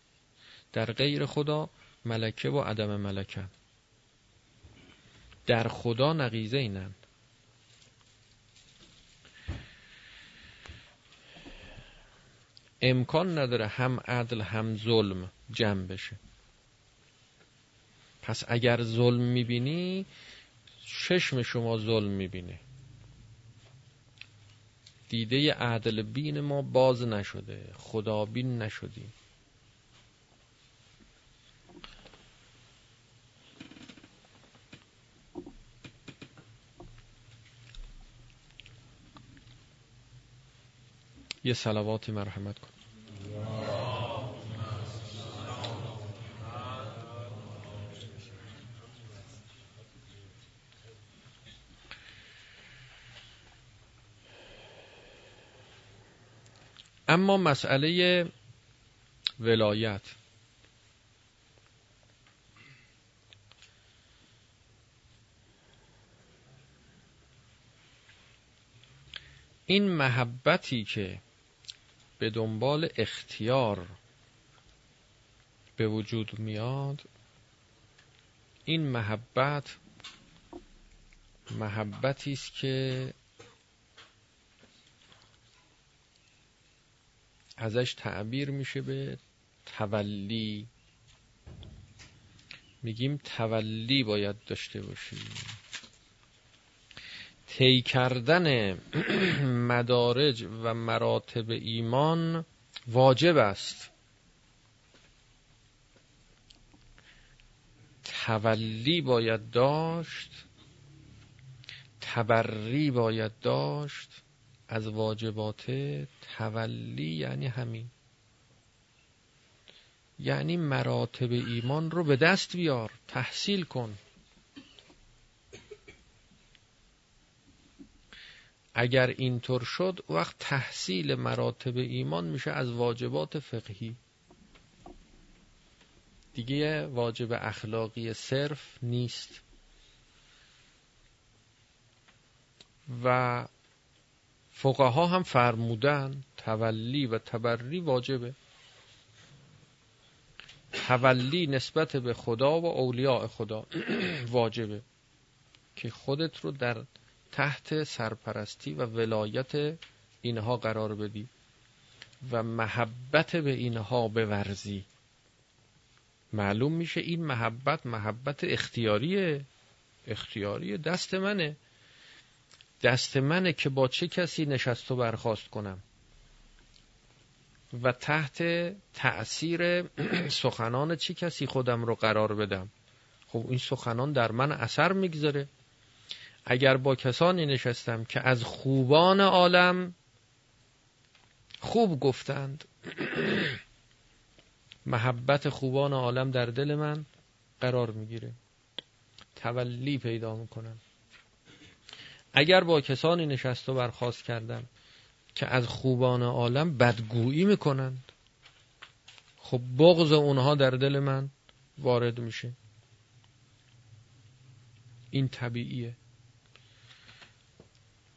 در غیر خدا ملکه و عدم ملکه. در خدا نقیزه اینن امکان نداره هم عدل هم ظلم جمع بشه. پس اگر ظلم می‌بینی چشم شما ظلم می‌بینه. دیده عدل بین ما باز نشده خدا بین نشدیم. یه سلواتی مرحمت کن. اما مسئله ولایت. این محبتی که به دنبال اختیار به وجود میاد. این محبت محبتی است که ازش تعبیر میشه به تولی میگیم تولی باید داشته باشیم. طی کردن مدارج و مراتب ایمان واجب است. تولی باید داشت تبری باید داشت. از واجبات تولی یعنی همین. یعنی مراتب ایمان رو به دست بیار تحصیل کن. اگر اینطور شد وقت تحصیل مراتب ایمان میشه از واجبات فقهی. دیگه واجب اخلاقی صرف نیست. و فقها هم فرمودن تولی و تبری واجبه. تولی نسبت به خدا و اولیاء خدا واجبه که خودت رو در تحت سرپرستی و ولایت اینها قرار بدی و محبت به اینها بورزی. معلوم میشه این محبت محبت اختیاریه. اختیاری دست منه. دست منه که با چه کسی نشست و برخواست کنم. و تحت تأثیر سخنان چه کسی خودم رو قرار بدم. خب این سخنان در من اثر می‌گذاره. اگر با کسانی نشستم که از خوبان عالم خوب گفتند. محبت خوبان عالم در دل من قرار می‌گیره. تولی پیدا می‌کنم. اگر با کسانی نشست و برخواست کردم که از خوبان عالم بدگویی می‌کنند خب بغض اونها در دل من وارد میشه. این طبیعیه.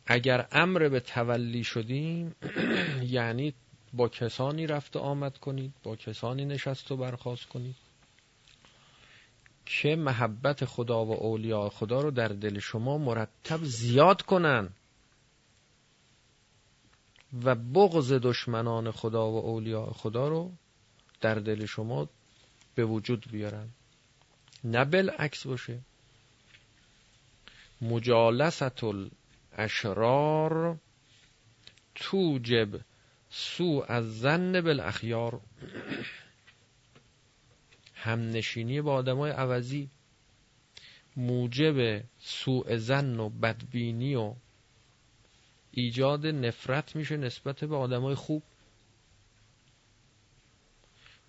اگر امر به تولی شدیم یعنی با کسانی رفت و آمد کنید با کسانی نشست و برخواست کنید. که محبت خدا و اولیاء خدا رو در دل شما مرتب زیاد کنن. و بغض دشمنان خدا و اولیاء خدا رو در دل شما به وجود بیارن. نه بالعکس باشه. مجالست الاشرار توجب سو از زن بالاخیار. همنشینی با آدمای عوضی موجب سوء زن و بدبینی و ایجاد نفرت میشه نسبت به آدمای خوب.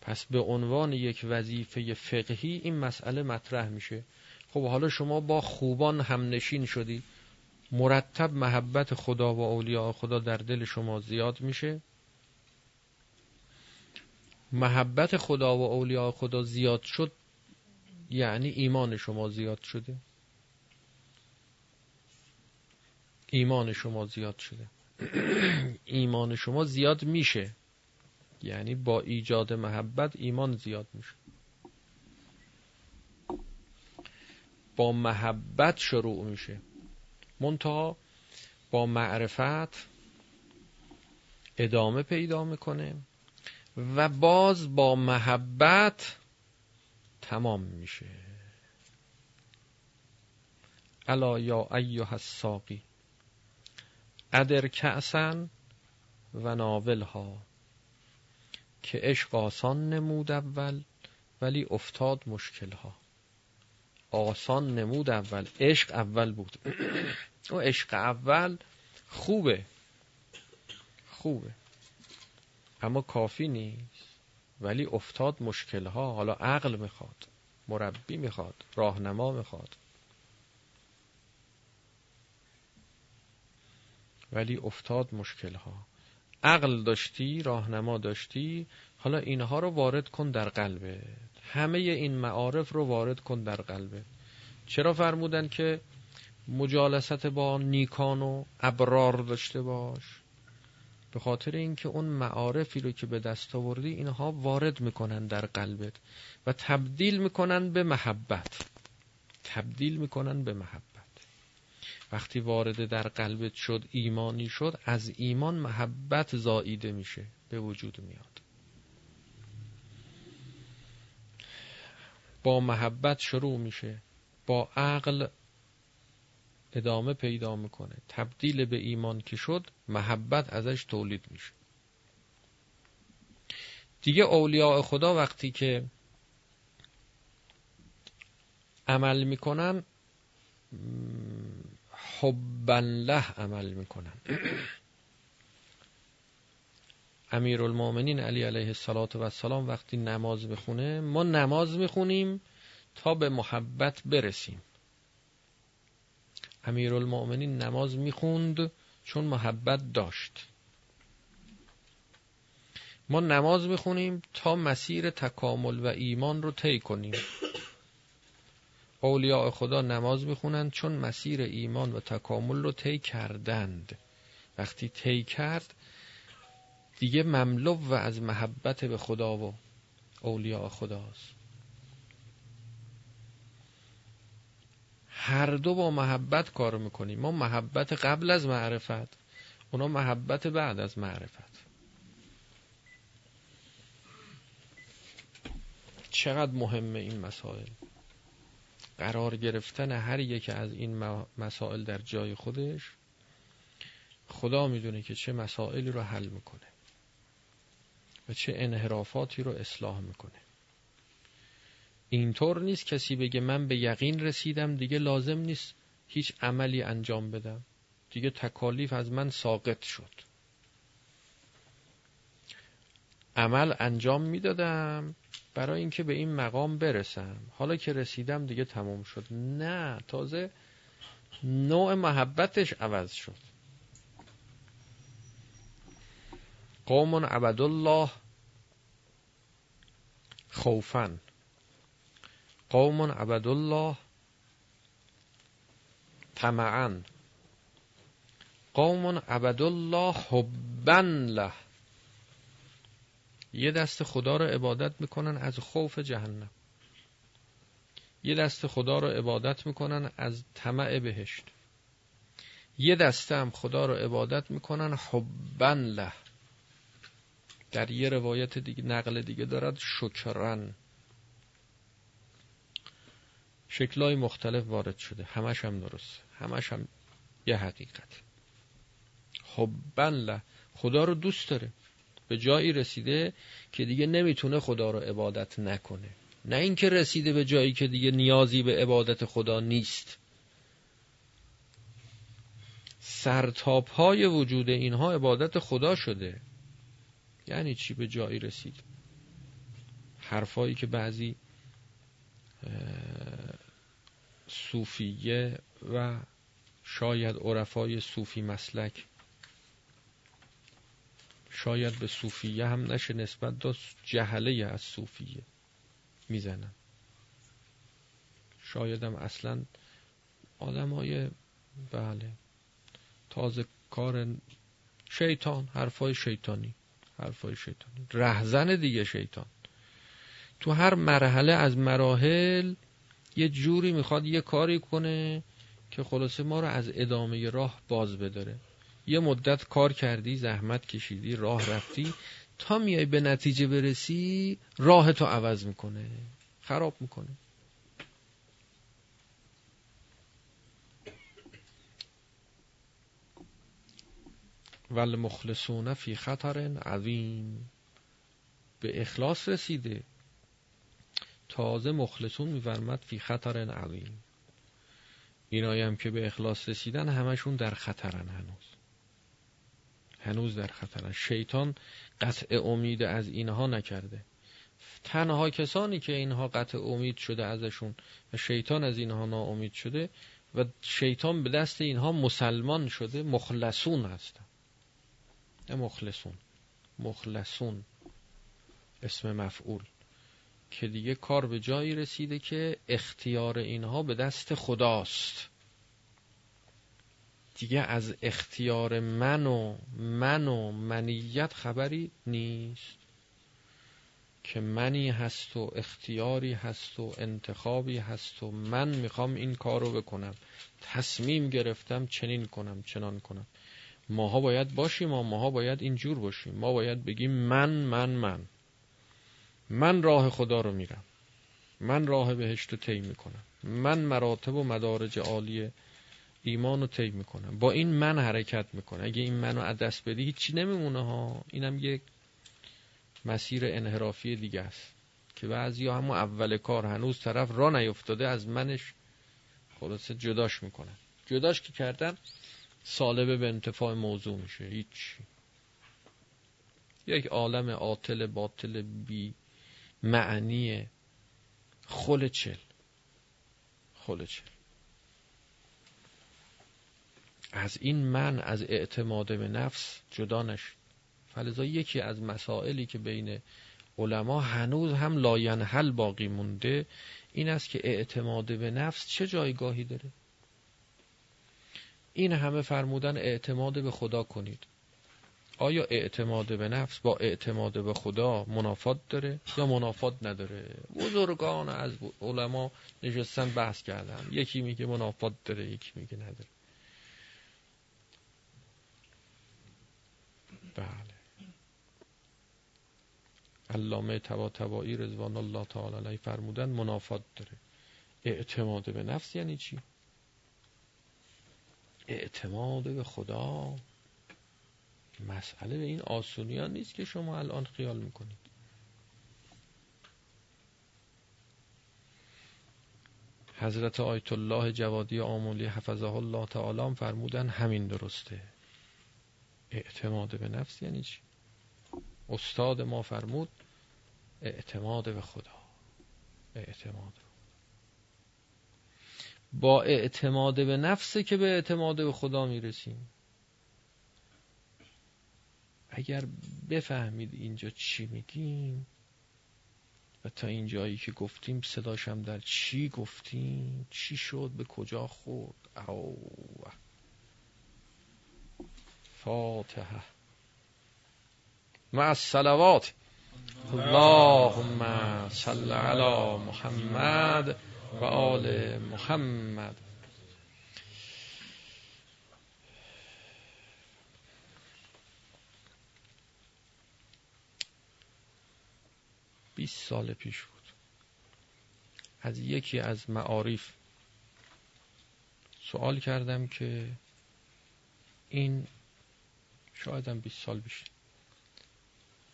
پس به عنوان یک وظیفه فقهی این مسئله مطرح میشه. خب حالا شما با خوبان همنشین شدی. مرتب محبت خدا و اولیاء خدا در دل شما زیاد میشه. محبت خدا و اولیاء خدا زیاد شد یعنی ایمان شما زیاد شده. ایمان شما زیاد شده. ایمان شما زیاد میشه. یعنی با ایجاد محبت ایمان زیاد میشه. با محبت شروع میشه. منتها با معرفت ادامه پیدا می‌کنه و باز با محبت تمام میشه. الا یا ایها الساقی ادر کعسن و ناولها که عشق آسان نمود اول ولی افتاد مشکلها. آسان نمود اول. عشق اول بود. او عشق اول خوبه. خوبه. اما کافی نیست. ولی افتاد مشکلها. حالا عقل می‌خواد مربی می‌خواد راهنما می‌خواد. ولی افتاد مشکلها. عقل داشتی راهنما داشتی حالا اینها رو وارد کن در قلبت همه این معارف رو وارد کن در قلبت چرا فرمودن که مجالست با نیکان و ابرار داشته باش؟ به خاطر اینکه اون معارفی رو که به دست آوردی اینها وارد می‌کنن در قلبت و تبدیل می‌کنن به محبت. تبدیل می‌کنن به محبت. وقتی وارد در قلبت شد ایمانی شد از ایمان محبت زاییده میشه به وجود میاد. با محبت شروع میشه با عقل ادامه پیدا می‌کنه. تبدیل به ایمان که شد محبت ازش تولید میشه. دیگه اولیاء خدا وقتی که عمل می‌کنن حبا له عمل می‌کنن. امیرالمومنین علی علیه السلام وقتی نماز بخونه ما نماز می‌خونیم تا به محبت برسیم. امیرالمؤمنین نماز می‌خوند چون محبت داشت. ما نماز می‌خونیم تا مسیر تکامل و ایمان رو طی کنیم. اولیاء خدا نماز می‌خونند چون مسیر ایمان و تکامل رو طی کردند. وقتی طی کرد دیگه مملو و از محبت به خدا و اولیاء خداست. هر دو با محبت کار می‌کنیم ما محبت قبل از معرفت اونا محبت بعد از معرفت. چقدر مهمه این مسائل. قرار گرفتن هر یک از این مسائل در جای خودش. خدا می‌دونه که چه مسائلی رو حل می‌کنه. و چه انحرافاتی رو اصلاح می‌کنه. اینطور نیست کسی بگه من به یقین رسیدم دیگه لازم نیست هیچ عملی انجام بدم. دیگه تکالیف از من ساقط شد. عمل انجام می‌دادم برای اینکه به این مقام برسم. حالا که رسیدم دیگه تموم شد. نه تازه نوع محبتش عوض شد. قوم عبدالله خوفن قوم عبدالله طمعا. قوم عبدالله حبا له. یه دست خدا رو عبادت می‌کنن از خوف جهنم. یه دست خدا رو عبادت می‌کنن از طمع بهشت. یه دسته هم خدا رو عبادت می‌کنن حبا له. در یه روایت دیگه نقل دیگه دارد شکرن. شکلهای مختلف وارد شده. همش هم درست همش هم یه حقیقت. حبا له خدا رو دوست داره. به جایی رسیده که دیگه نمی‌تونه خدا رو عبادت نکنه. نه اینکه رسیده به جایی که دیگه نیازی به عبادت خدا نیست. سرتاپ های وجود اینها عبادت خدا شده. یعنی چی به جایی رسید؟ حرفایی که بعضی صوفیه و شاید عرفای صوفی مسلک شاید به صوفیه هم نشه نسبت داد جهله از صوفیه می‌زنن. شاید هم اصلا آدم های بله تازه کار شیطان حرفای شیطانی. حرفای شیطانی رهزن دیگه شیطان. تو هر مرحله از مراحل یه جوری می‌خواد یه کاری کنه که خلاصه ما رو از ادامه راه باز بداره. یه مدت کار کردی زحمت کشیدی راه رفتی. تا میای به نتیجه برسی راه تو عوض می‌کنه. خراب می‌کنه. ول مخلصون فی خطر عظیم. به اخلاص رسیده. تازه مخلصون میفرمد فی خطر عظیم. اینایی هم که به اخلاص رسیدن همشون در خطرن هنوز. هنوز در خطرن. شیطان قطع امید از اینها نکرده. تنها کسانی که اینها قطع امید شده ازشون و شیطان از اینها ناامید شده و شیطان به دست اینها مسلمان شده مخلصون هستن. مخلصون. مخلصون. اسم مفعول. که دیگه کار به جایی رسیده که اختیار اینها به دست خداست. دیگه از اختیار من و من و منیت خبری نیست. که منی هست و اختیاری هست و انتخابی هست و من می‌خوام این کار رو بکنم. تصمیم گرفتم چنین کنم چنان کنم. ماها باید باشیم و ماها باید اینجور باشیم. ما باید بگیم من من من. من راه خدا رو میرم. من راه بهشت رو طی می‌کنم. من مراتب و مدارج عالی ایمان رو طی می‌کنم. با این من حرکت می‌کنم. اگه این منو از دست بدی هیچی نمیمونه ها. اینم یک مسیر انحرافی دیگه است. که بعضی همون اول کار هنوز طرف را نیفتاده از منش خلاصه جداش می‌کنن. جداش که کردن؟ سالبه به انتفاع موضوع میشه. هیچ. یک عالم عاطل باطل بی معنی خل چل خل چل از این من از اعتماد به نفس جدا نشد. فلذا یکی از مسائلی که بین علما هنوز هم لاینحل باقی مونده این است که اعتماد به نفس چه جایگاهی داره؟ این همه فرمودن اعتماد به خدا کنید. آیا اعتماد به نفس با اعتماد به خدا منافات داره یا منافات نداره؟ بزرگان از علما نشستن بحث کردن. یکی میگه منافات داره یکی میگه نداره. بله. علامه تبا تبایی رضوان الله تعالی فرمودن منافات داره. اعتماد به نفس یعنی چی؟ اعتماد به خدا. مسئله به این آسونی ها نیست که شما الان خیال می‌کنید. حضرت آیت الله جوادی آمولی حفظه الله تعالی فرمودن همین درسته. اعتماد به نفس یعنی چی؟ استاد ما فرمود اعتماد به خدا. اعتماد. با اعتماد به نفسه که به اعتماد به خدا می‌رسیم. اگر بفهمید اینجا چی میگیم و تا اینجایی که گفتیم صداشم در چی گفتیم چی شد به کجا خورد؟ او فاتحه. مع الصلوات. اللهم صل علی محمد. و آل محمد. بیست سال پیش بود. از یکی از معارف سوال کردم که این شایدم بیست سال بشه.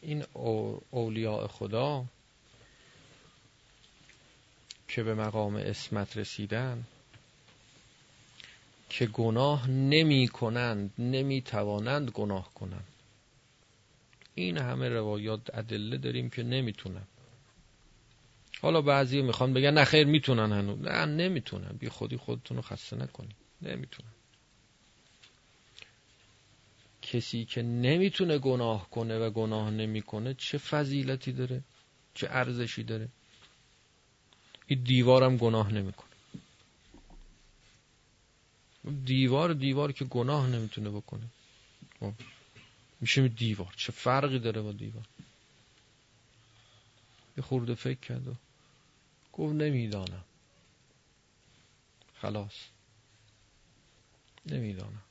این اولیاء خدا که به مقام اسمت رسیدن که گناه نمی کنند نمی توانند گناه کنند. این همه روایات ادله داریم که نمی‌تونن. حالا بعضی می‌خوان بگن نه خیر می‌تونن هنوز. نه نمی‌تونن. بی خودی خودتون رو خسته نکنید. نمی‌تونن. کسی که نمی‌تونه گناه کنه و گناه نمی‌کنه چه فضیلتی داره؟ چه ارزشی داره؟ این دیوارم گناه نمی‌کنه. دیوار دیوار که گناه نمی‌تونه بکنه. خب. میشه دیوار. چه فرقی داره با دیوار؟ یه خورده فکر کرد و گفت نمی‌دانم. خلاص. نمی‌دانم.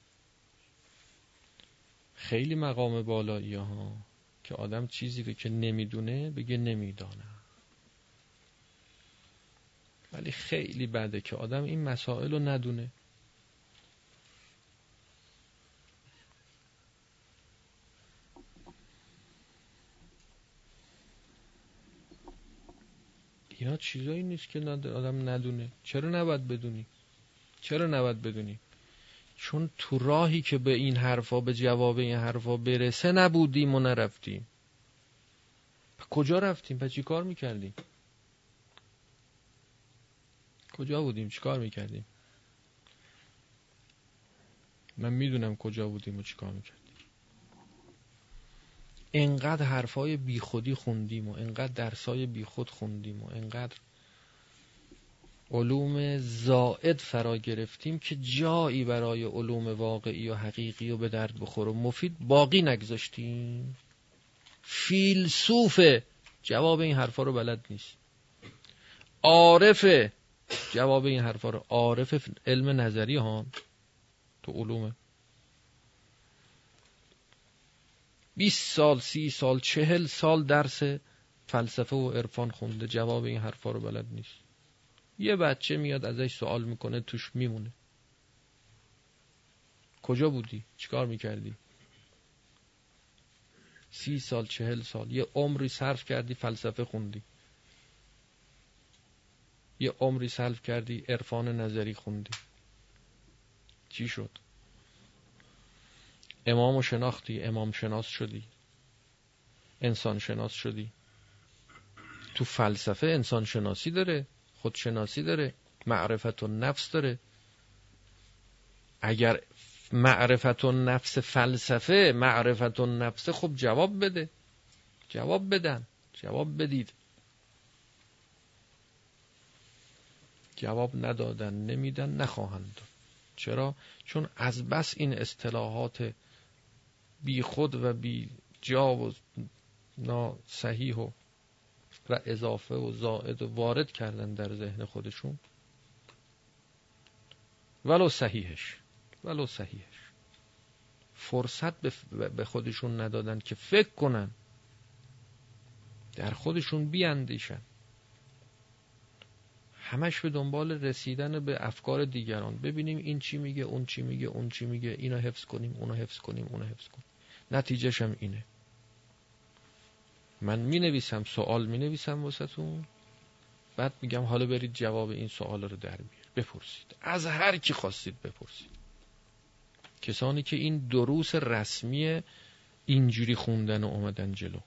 خیلی مقام بالایی ها که آدم چیزی رو که نمی‌دونه بگه نمی‌دانم. ولی خیلی بده که آدم این مسائل رو ندونه. اینا چیزایی نیست که آدم ندونه. چرا نباید بدونی؟ چرا نباید بدونی؟ چون تو راهی که به این حرفا به جواب این حرفا برسه نبودیم و نرفتیم. کجا رفتیم؟ پس چی کار می‌کردیم؟ کجا بودیم؟ چیکار می‌کردیم؟ من می‌دونم کجا بودیم و چیکار می‌کردیم. انقدر حرفای بیخودی خوندیم و انقدر درسای بیخود خوندیم و انقدر علوم زائد فرا گرفتیم که جایی برای علوم واقعی و حقیقی و به درد بخور و مفید باقی نگذاشتیم. فیلسوف جواب این حرفا رو بلد نیست. عارف جواب این حرفا رو. عارف علم نظری ها تو علومه. 20 سال سی سال چهل سال درس فلسفه و عرفان خونده. جواب این حرفا رو بلد نیست. یه بچه میاد ازش سوال می‌کنه توش میمونه. کجا بودی؟ چیکار می‌کردی؟ سی سال چهل سال. یه عمری صرف کردی فلسفه خوندی. یه عمری صرف کردی عرفان نظری خوندی. چی شد؟ امام و شناختی امام شناس شدی. انسان شناس شدی. تو فلسفه انسان شناسی داره خودشناسی داره معرفت و نفس داره. اگر معرفت و نفس فلسفه معرفت و نفس خب جواب بده. جواب بدن. جواب بدید. جواب ندادن نمیدن نخواهند داد. چرا؟ چون از بس این اصطلاحات بی خود و بی جا و صحیح و اضافه و زائد و وارد کردن در ذهن خودشون. ولو صحیحش. ولو صحیحش. فرصت به خودشون ندادن که فکر کنن. در خودشون بیاندیشن. همش به دنبال رسیدن به افکار دیگران. ببینیم این چی میگه اون چی میگه اون چی میگه. اینو حفظ کنیم اونو حفظ کنیم اونو حفظ کنیم. نتیجهش هم اینه. من می نویسم سوال می نویسم واسهتون. بعد میگم حالا برید جواب این سوال رو در بیار بپرسید. از هر کی خواستید بپرسید. کسانی که این دروس رسمی اینجوری خوندن و اومدن جلو.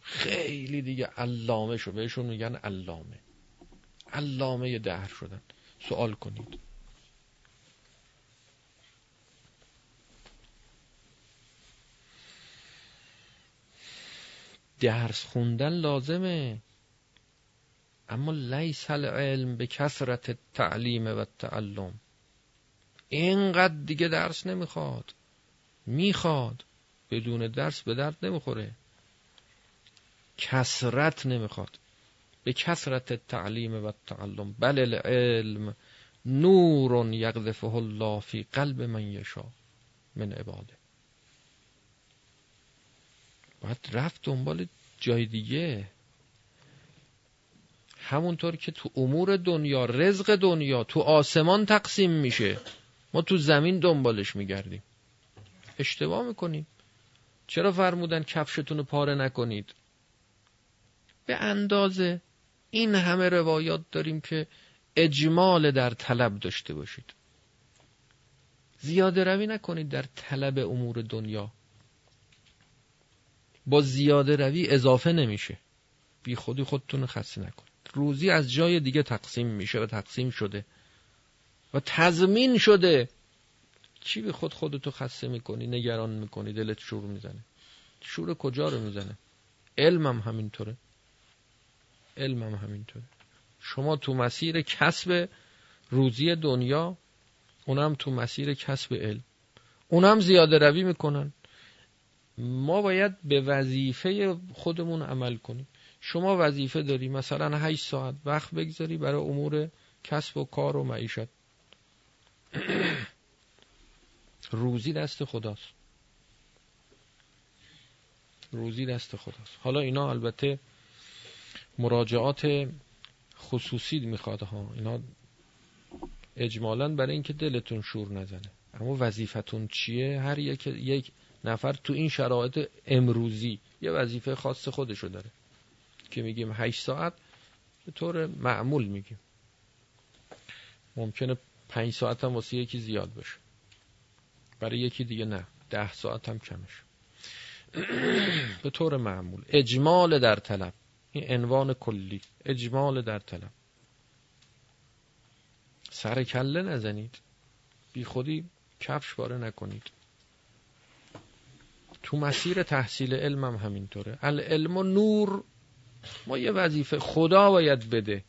خیلی دیگه علامه شو بهشون میگن علامه. علامه دهر شدن. سوال کنید. درس خوندن لازمه. اما لیس العلم به کسرت تعلیم و تعلم اینقدر دیگه درس نمی‌خواد. می‌خواد. بدون درس به درد نمی‌خوره. کسرت نمی‌خواد. به کسرت تعلیم و تعلم بل العلم نور یقذفه الله فی قلب من یشا من عباده. باید رفت دنبال جای دیگه. همونطور که تو امور دنیا رزق دنیا تو آسمان تقسیم میشه. ما تو زمین دنبالش میگردیم. اشتباه می‌کنیم. چرا فرمودن کفشتون رو پاره نکنید؟ به اندازه. این همه روایات داریم که اجمال در طلب داشته باشید. زیاده روی نکنید در طلب امور دنیا. با زیاده روی اضافه نمیشه. بی خودی خودتون خسته نکنید. روزی از جای دیگه تقسیم میشه و تقسیم شده. و تضمین شده. چی به خود خودتو خسته می‌کنی نگران می‌کنی دلت شور می‌زنه. شور کجا رو می‌زنه؟ علمم همینطوره. علمم همینطوره. شما تو مسیر کسب روزی دنیا اونم تو مسیر کسب علم. اونم زیاده روی می‌کنن. ما باید به وظیفه خودمون عمل کنیم. شما وظیفه داری مثلا 8 ساعت وقت بگذاری برای امور کسب و کار و معیشت. روزی دست خداست. روزی دست خداست. حالا اینا البته مراجعات خصوصی می‌خواد ها. اینا اجمالا برای اینکه دلتون شور نزنه. اما وظیفتون چیه؟ هر یک یک نفر تو این شرایط امروزی یه وظیفه خاص خودشو داره. که میگیم 8 ساعت به طور معمول میگیم. ممکنه 5 ساعت هم واسه یکی زیاد باشه. برای یکی دیگه نه. ده ساعت هم کمش. به طور معمول. اجمال در طلب. این عنوان کلی. اجمال در طلب. سر کله نزنید. بی خودی کفش باره نکنید. تو مسیر تحصیل علمم همینطوره. العلم و نور. ما یه وظیفه خدا باید بده.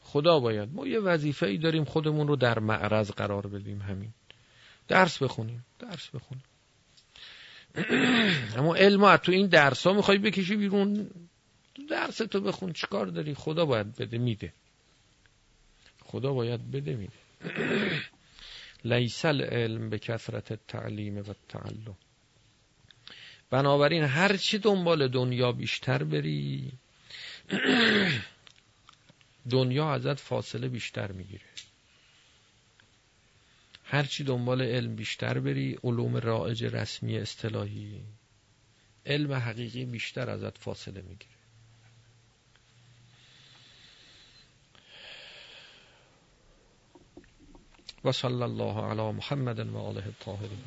خدا باید. ما یه وظیفه ای داریم خودمون رو در معرض قرار بدیم. همین. درس بخونیم. درس بخونیم. اما علم تو این درس ها می‌خوای بکشی بیرون؟ درس تو بخون چیکار داری؟ خدا باید بده میده. خدا باید بده میده. لیس العلم به کثرت تعلیم و تعلم بنابراین هر چی دنبال دنیا بیشتر بری دنیا ازت فاصله بیشتر می‌گیره. هرچی دنبال علم بیشتر بری علوم رائج رسمی اصطلاحی علم حقیقی بیشتر ازت فاصله می‌گیره. وصلى الله على محمد وآله الطاهرين.